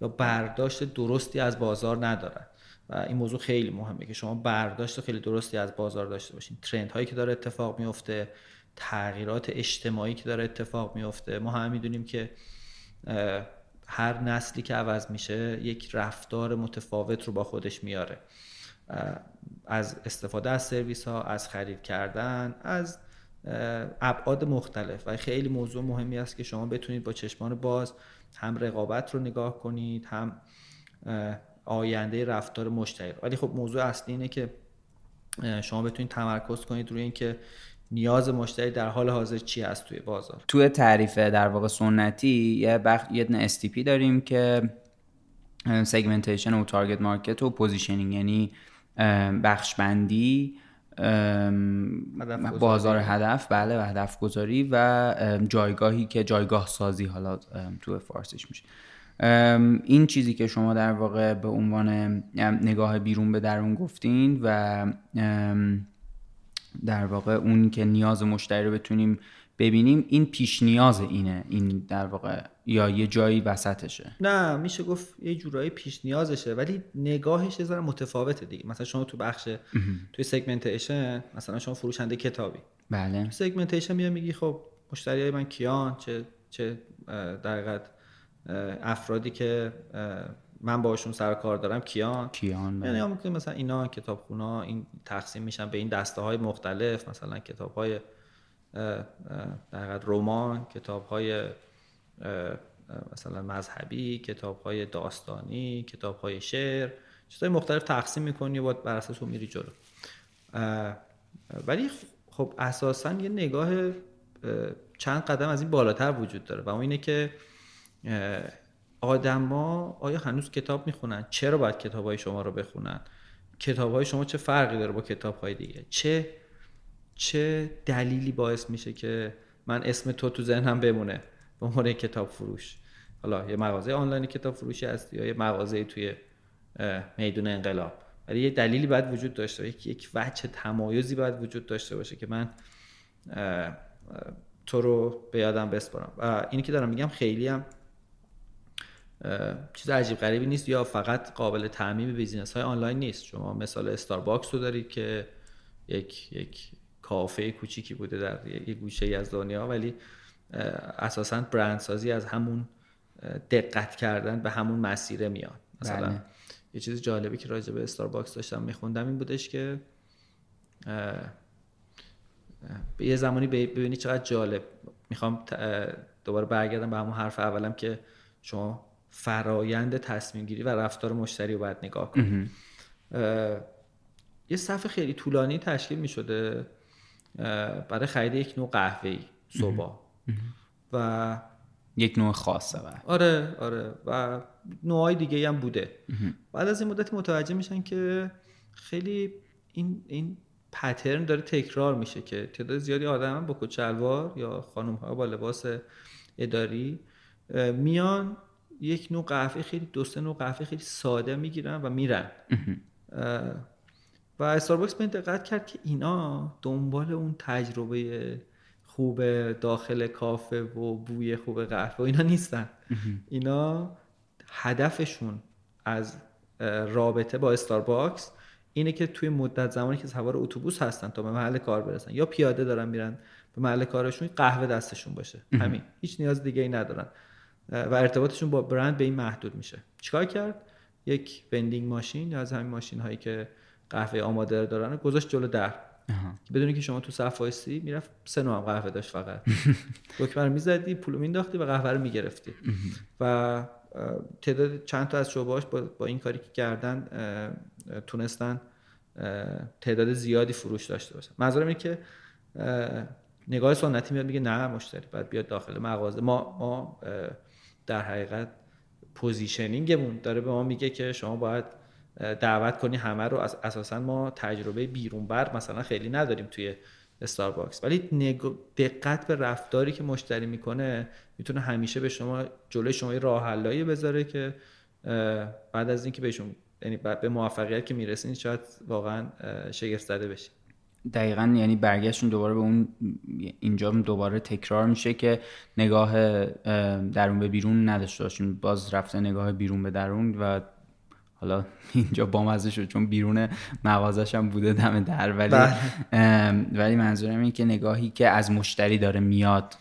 یا برداشت درستی از بازار ندارن. و این موضوع خیلی مهمه که شما برداشت خیلی درستی از بازار داشته باشین. ترند هایی که داره اتفاق میفته تغییرات اجتماعی که داره اتفاق میفته. ما هم می‌دونیم که هر نسلی که عوض میشه یک رفتار متفاوت رو با خودش میاره. از استفاده از سرویس ها از خرید کردن از ابعاد مختلف. و خیلی موضوع مهمی است که شما بتونید با چشمان باز هم رقابت رو نگاه کنید هم آینده رفتار مشتری. ولی خب موضوع اصلی اینه که شما بتونید تمرکز کنید روی اینکه نیاز مشتری در حال حاضر چی هست توی بازار. توی تعریف در واقع سنتی یه بخ... یه دونه STP داریم که segmentation و target market و positioning یعنی بخش بندی بازار هدف بله و هدف گذاری و جایگاهی که جایگاه سازی حالا تو فارسیش میشه. این چیزی که شما در واقع به عنوان نگاه بیرون به درون گفتین و در واقع اون که نیاز مشتری رو بتونیم ببینیم این پیش نیاز اینه این در واقع یا یه جایی وسطشه. نه میشه گفت یه جورایی پیش نیازشه ولی نگاهش یه متفاوته دیگه. مثلا شما تو بخش توی segmentation مثلا شما فروشنده کتابی. بله. segmentation میاد میگی خب مشتری های من کیان چه چه در افرادی که من باشون سر کار دارم کیان کیان بله. یعنی مثلا اینا کتابخونا این تقسیم میشن به این دسته های مختلف مثلا کتاب های در رمان کتاب های مثلا مذهبی کتاب های داستانی کتاب های شعر چیزهای مختلف تقسیم می‌کنی و باید بر اساس میری جلو ولی خب اساسا یه نگاه چند قدم از این بالاتر وجود داره و اون اینه که آدما آیا هنوز کتاب می‌خونن؟ چرا باید کتاب های شما رو بخونن؟ کتاب های شما چه فرقی داره با کتاب های دیگه؟ چه چه دلیلی باعث میشه که من اسم تو تو ذهنم بمونه؟ به عنوان کتاب فروش. حالا یه مغازه آنلاین کتاب فروشی هست یا یه مغازه توی میدون انقلاب. ولی یه دلیلی باید وجود داشته باشه یک وجه تمایزی باید وجود داشته باشه که من تو رو به یادم بسپارم. و اینی که دارم میگم خیلی هم چیز عجیب غریبی نیست یا فقط قابل تعمیم بیزینس های آنلاین نیست؟ شما مثال استارباکس رو دارید که یک یک کافه کوچیکی بوده در یک گوشه ای از دنیا ولی اساسا برندسازی از همون دقت کردن به همون مسیره میاد. مثلا بله. یه چیز جالبی که راجع به استارباکس داشتم میخوندم این بودش که به یه زمانی ببینی چقدر جالب. می‌خوام دوباره برگردم به همون حرف اولم که شما فرایند تصمیم گیری و رفتار مشتری رو باید نگاه کنید یه صفحه خیلی طولانی تشکیل می شده برای خرید یک نوع قهوه‌ای صبح. و یک نوع خاصه و آره آره. و نوعای دیگه هم بوده. بعد از این مدت متوجه میشن که خیلی این این پترن داره تکرار میشه که تعداد زیادی آدم با کچلوار یا خانم ها با لباس اداری میان یک نوع قهوه خیلی دو سه نوع قهوه خیلی ساده می‌گیرن و میرن. و استارباکس به دقت کرد که اینا دنبال اون تجربه خوب داخل کافه و بوی خوب قهوه و اینا نیستن. اینا هدفشون از رابطه با استارباکس اینه که توی مدت زمانی که سوار اتوبوس هستن تا به محل کار برسن یا پیاده دارن میرن به محل کارشون قهوه دستشون باشه. همین. هیچ نیاز دیگه ای ندارن. و ارتباطشون با برند به این محدود میشه. چیکار کرد؟ یک وندینگ ماشین یا از همین ماشین هایی که قهوه آماده دارن گذاشت جلو در. بدونی که شما تو صف وایسی می‌رفت سه نوع قهوه داشت فقط. دکمه می‌زدی پولو مینداختی و قهوه رو می‌گرفتی. و تعداد چند تا از شعبهاش با, با این کاری که کردن تونستن تعداد زیادی فروش داشته باشن. منظورم اینه که نگاه سنتی میاد میگه نه مشتری باید بیاد داخل مغازه. ما ما در حقیقت positioning مون داره به ما میگه که شما باید دعوت کنی همه رو. اساسا ما تجربه بیرون بر مثلا خیلی نداریم توی استارباکس ولی دقت به رفتاری که مشتری می‌کنه می‌تونه همیشه به شما جلوی شما راه حلایی بذاره که بعد از اینکه بهشون یعنی به موفقیت که می‌رسین شاید واقعا شگفت زده بشین. دقیقا یعنی برگشتون دوباره به اون اینجا دوباره تکرار میشه که نگاه درون به بیرون نداشته باشین باز رفته نگاه بیرون به درون و حالا اینجا بامزه شد چون بیرون مغازش هم بوده دم در ولی بله. ولی منظورم اینه که نگاهی که از مشتری داره میاد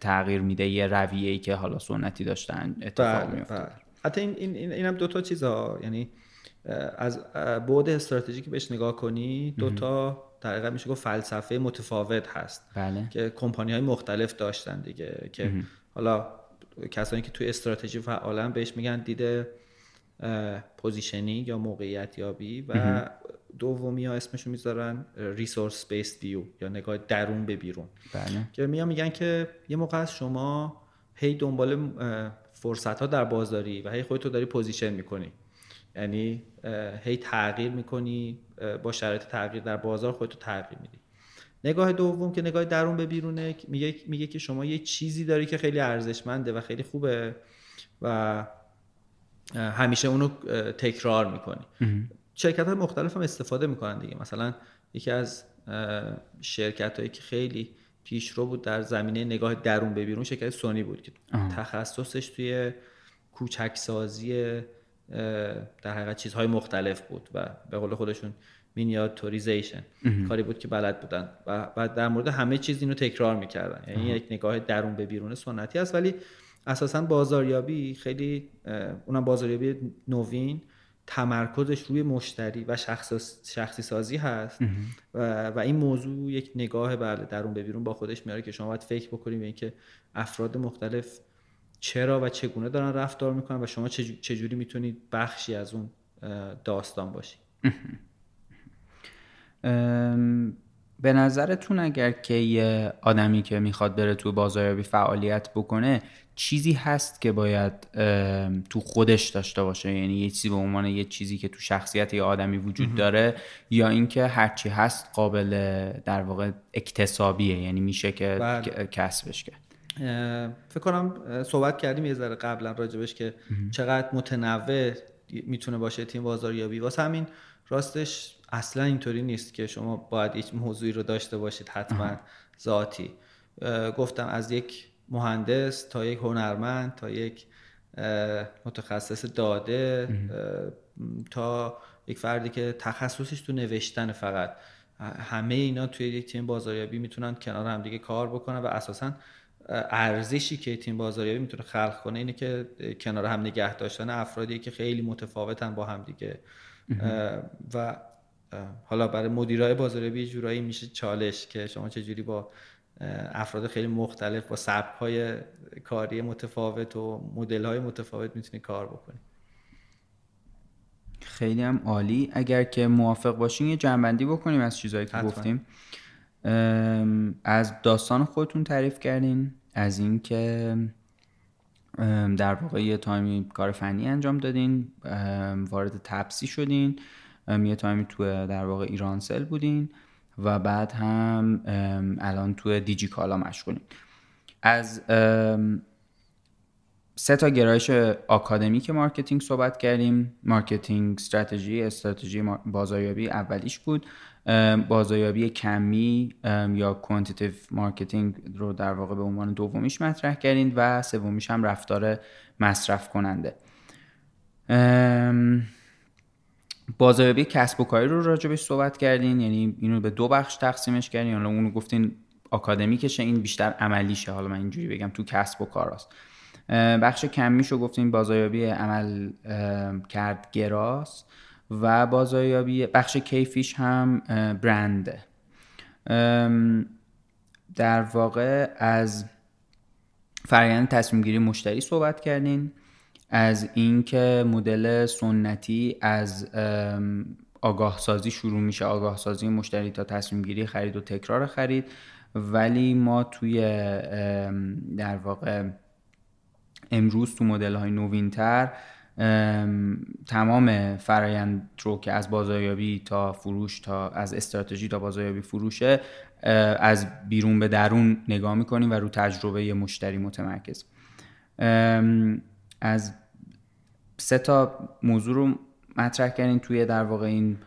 تغییر میده یه رویه ای که حالا سنتی داشتن اتفاق بله، میفته بله. حتی این این این اینم دو تا چیزا یعنی از بعد استراتژیک بهش نگاه کنی دو تا در میشه گفت فلسفه متفاوت هست. بله. که کمپانی های مختلف داشتن دیگه که حالا کسانی که توی استراتژی فعالن بهش میگن دید positioning یا موقعیت یابی و دومی ها اسمشو می‌ذارن resource-based view یا نگاه درون به بیرون. بله. که میان میگن که یه موقع از شما هی دنبال فرصت ها در بازاری و هی خودتو داری position می‌کنی. یعنی هی تغییر می‌کنی با شرایط تغییر در بازار خودتو تغییر میدی. نگاه دوم که نگاه درون به بیرونه میگه میگه که شما یه چیزی داری که خیلی ارزشمنده و خیلی خوبه و همیشه اونو تکرار می‌کنی. شرکت های مختلف هم استفاده می‌کنن دیگه. مثلا یکی از شرکت هایی که خیلی پیشرو بود در زمینه نگاه درون به بیرون شرکت سونی بود که تخصصش توی کوچکسازی در حقیقت چیزهای مختلف بود و به قول خودشون مینیاتوریزیشن کاری بود که بلد بودن و بعد در مورد همه چیز اینو تکرار می‌کردن. یعنی یک نگاه درون به بیرون سنتی است. ولی اساسا بازاریابی خیلی اونم بازاریابی نوین تمرکزش روی مشتری و شخص شخصی سازی هست و, و این موضوع یک نگاه بله درون به بیرون با خودش میاره که شما باید فکر بکنید به اینکه افراد مختلف چرا و چگونه دارن رفتار می‌کنن و شما چجوری می‌تونید بخشی از اون داستان باشید به نظرتون اگر که یه آدمی که می‌خواد بره تو بازاریابی فعالیت بکنه چیزی هست که باید تو خودش داشته باشه؟ یعنی یه چیزی به عنوان یه چیزی که تو شخصیت یه آدمی وجود داره یا اینکه هرچی هست قابل در واقع اکتسابیه؟ یعنی میشه که بله. کسبش کرد. فکر کنم صحبت کردیم یه ذره قبلا راجبش که چقدر متنوع می‌تونه باشه تیم بازاریابی. واسه همین راستش اصلا اینطوری نیست که شما باید هیچ موضوعی رو داشته باشید حتما ذاتی. گفتم از یک مهندس تا یک هنرمند تا یک متخصص داده تا یک فردی که تخصصش تو نوشتن فقط. همه اینا توی یک تیم بازاریابی می‌تونن کنار هم دیگه کار بکنن و اساسا ارزشی که تیم بازاریابی می‌تونه خلق کنه اینه که کنار هم نگه داشتن افرادی که خیلی متفاوتن با هم دیگه. و حالا برای مدیرای بازاریابی جورایی میشه چالش که شما چجوری با افراد خیلی مختلف با سبک های کاری متفاوت و مدل های متفاوت می‌تونی کار بکنی. خیلی هم عالی. اگر که موافق باشین یه جنبندی بکنیم از چیزهایی که گفتیم. از داستان خودتون تعریف کردین از اینکه در واقع یه time ی کار فنی انجام دادین وارد تپسی شدین یه time ی تو در واقع ایرانسل بودین و بعد هم الان تو دیجی کالا مشغولیم از سه تا گرایش آکادمیک marketing صحبت کردیم. marketing strategy استراتژی بازاریابی اولیش بود. بازاریابی کمی یا quantitative marketing رو در واقع به عنوان دومیش مطرح کردیم و سومیش هم رفتار مصرف کننده. بازاریابی کسب و کاری رو راجبش صحبت کردین یعنی اینو به دو بخش تقسیمش کردین. حالا اونو گفتین آکادمیکشه این بیشتر عملیشه. حالا من اینجوری بگم تو کسب و کاراست. بخش کمیش رو گفتین بازاریابی عمل کرد گراست و بازاریابی بخش کیفیش هم برنده. در واقع از فرآیند تصمیم گیری مشتری صحبت کردین از اینکه مدل سنتی از آگاه سازی شروع میشه. آگاه سازی مشتری تا تصمیم گیری خرید و تکرار خرید. ولی ما توی در واقع امروز تو مدل های نوینتر تمام فرایند رو که از بازاریابی تا فروش تا از استراتژی تا بازاریابی فروشه از بیرون به درون نگاه می‌کنیم و رو تجربه مشتری متمرکز. از سه تا موضوع رو مطرح کردیم توی در واقع این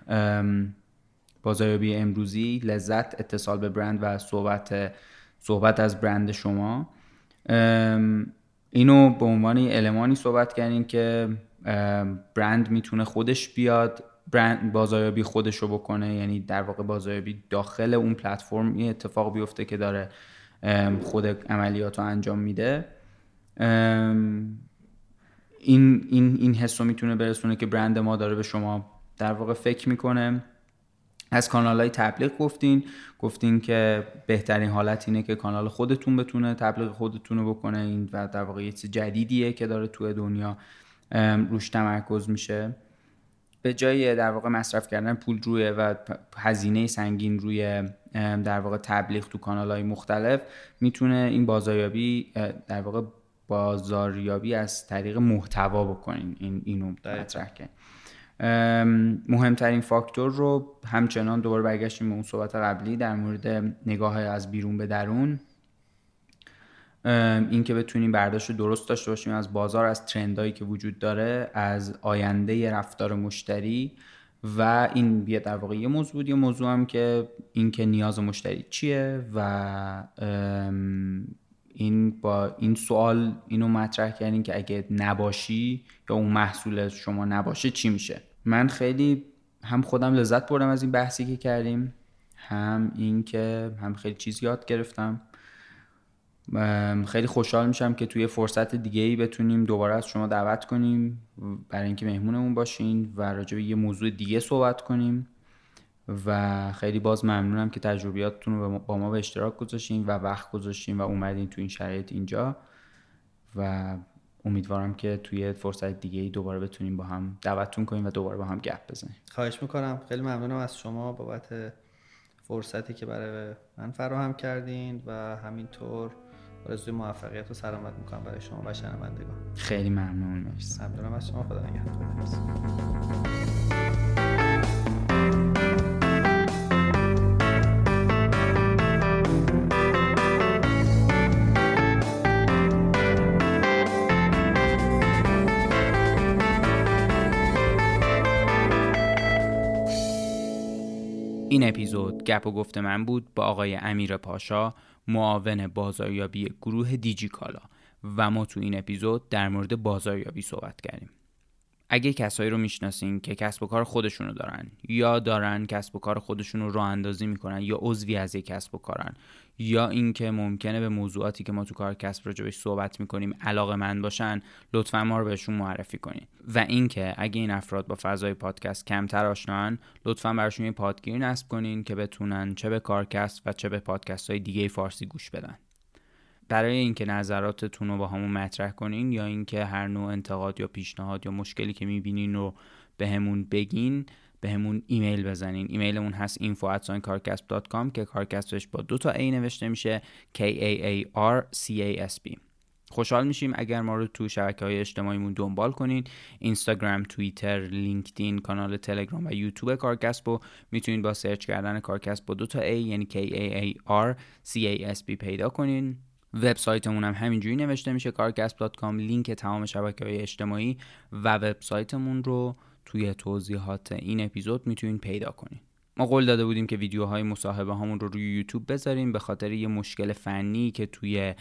بازاریابی امروزی لذت اتصال به برند و صحبت صحبت از برند شما. اینو به عنوان المانی صحبت کردیم که برند می‌تونه خودش بیاد برند بازاریابی خودش رو بکنه یعنی در واقع بازاریابی داخل اون پلتفرم یه اتفاق بیفته که داره خود عملیات رو انجام میده. این این این حس رو می‌تونه برسونه که برند ما داره به شما در واقع فکر می‌کنه. از کانال های تبلیغ گفتین. گفتین که بهترین حالت اینه که کانال خودتون بتونه تبلیغ خودتون رو بکنه. این و در واقع یه چیز جدیدیه که داره توی دنیا روش تمرکز میشه. به جای در واقع مصرف کردن پول روی و هزینه سنگین روی در واقع تبلیغ تو کانال های مختلف می‌تونه این بازاریابی در واقع بازاریابی از طریق محتوا بکنین. این اینو مطرح کنین مهمترین فاکتور رو همچنان دوباره برگشتیم به اون صحبت قبلی در مورد نگاه از بیرون به درون. اینکه بتونیم برداشت درست داشته باشیم از بازار از ترندهایی که وجود داره از آینده رفتار مشتری و این بیا در واقع یه موضوع بود یه موضوع هم که اینکه نیاز مشتری چیه و این با این سوال اینو مطرح کردین که اگه نباشی یا اون محصول شما نباشه چی میشه؟ من خیلی هم خودم لذت بردم از این بحثی که کردیم هم اینکه هم خیلی چیز یاد گرفتم. خیلی خوشحال میشم که توی فرصت دیگه ای بتونیم دوباره از شما دعوت کنیم برای اینکه مهمونمون باشین و راجع به یه موضوع دیگه صحبت کنیم. و خیلی باز ممنونم که تجربیاتتون رو با ما به اشتراک گذاشتین و وقت گذاشتین و اومدین تو این شرایط اینجا. و امیدوارم که توی فرصت دیگه ای دوباره بتونیم با هم دعوتتون کنیم و دوباره با هم گپ بزنیم. خواهش می‌کنم. خیلی ممنونم از شما بابت فرصتی که برای من فراهم کردین و همینطور آرزوی موفقیت و سلامت می‌کنم برای شما و شنوندگان. خیلی ممنون. مرسی. ممنونم از شما. خدا نگهدار. این اپیزود گپ و گفت من بود با آقای امیر پاشا معاون بازاریابی گروه دیجیکالا. و ما تو این اپیزود در مورد بازاریابی صحبت کردیم. اگه کسایی رو می‌شناسین که کسب و کار خودشونو دارن یا دارن کسب و کار خودشون رو راه اندازی می‌کنن یا عضوی از یک کسب و کارن یا اینکه ممکنه به موضوعاتی که ما تو کار کسب راجبش صحبت می‌کنیم علاقه من باشن لطفا ما رو بهشون معرفی کنین. و اینکه اگه این افراد با فضای پادکست کمتر آشنان لطفا براشون یه پادگیر نصب کنین که بتونن چه به کارکست و چه به پادکست های دیگه فارسی گوش بدن. برای اینکه نظراتتون رو با همون مطرح کنین یا اینکه هر نوع انتقاد یا پیشنهاد یا مشکلی که می‌بینین رو به همون بگین به همون ایمیل بزنین. ایمیلمون هست info@carcasp.com که کارکسبش با دو تا ای نوشته میشه K A A R C A S B. خوشحال میشیم اگر ما رو تو شبکه های اجتماعیمون دنبال کنین. اینستاگرام، توییتر، لینکدین، کانال تلگرام و یوتیوب کارکسب رو می‌تونین با سرچ کردن کارکسب با دو تا A یعنی K A A R C A S B پیدا کنین. وبسایتمون هم همینجوری نوشته میشه کارکسب.com لینک تمام شبکه های اجتماعی و وبسایتمون رو توی توضیحات این اپیزود می‌تونین پیدا کنین ما قول داده بودیم که ویدیوهای مصاحبه هامون رو روی یوتیوب بذاریم به خاطر یه مشکل فنی که توی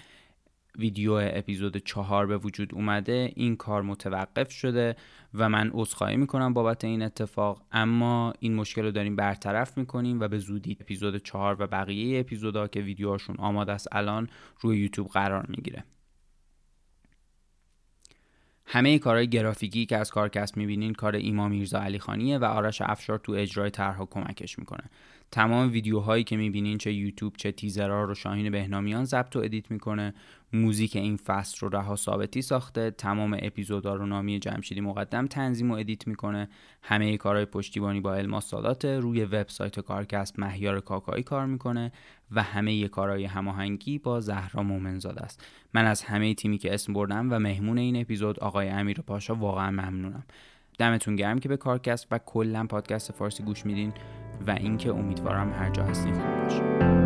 ویدیو اپیزود چهار به وجود اومده این کار متوقف شده و من عذرخواهی می‌کنم بابت این اتفاق. اما این مشکل رو داریم برطرف می‌کنیم و به زودی اپیزود چهار و بقیه اپیزودها که ویدیوهاشون آماده است الان روی یوتیوب قرار می‌گیره. همه کارهای گرافیکی که از کارکست می‌بینین کار ایما میرزا علی خانیه و آرش افشار تو اجرای طرحها کمکش می‌کنه. تمام ویدیوهایی که می‌بینین چه یوتیوب چه تیزرها رو شاهین بهنامیان ضبط و edit می‌کنه. موزیک این فصل رو رها ثابتی ساخته. تمام اپیزودها رو نامی جمشیدی مقدم تنظیم و edit می‌کنه. همه کارهای پشتیبانی با علما سادات. روی وبسایت کارکست مهیار کاکایی کار می‌کنه و همه کارهای هماهنگی با زهرا مومنزاده است. من از همه تیمی که اسم بردم و مهمون این اپیزود آقای امیر پاشا واقعا ممنونم. دمتون گرم که به کارکست و کلا پادکست فارسی گوش میدین و اینکه امیدوارم هر جا هستین خوب باشه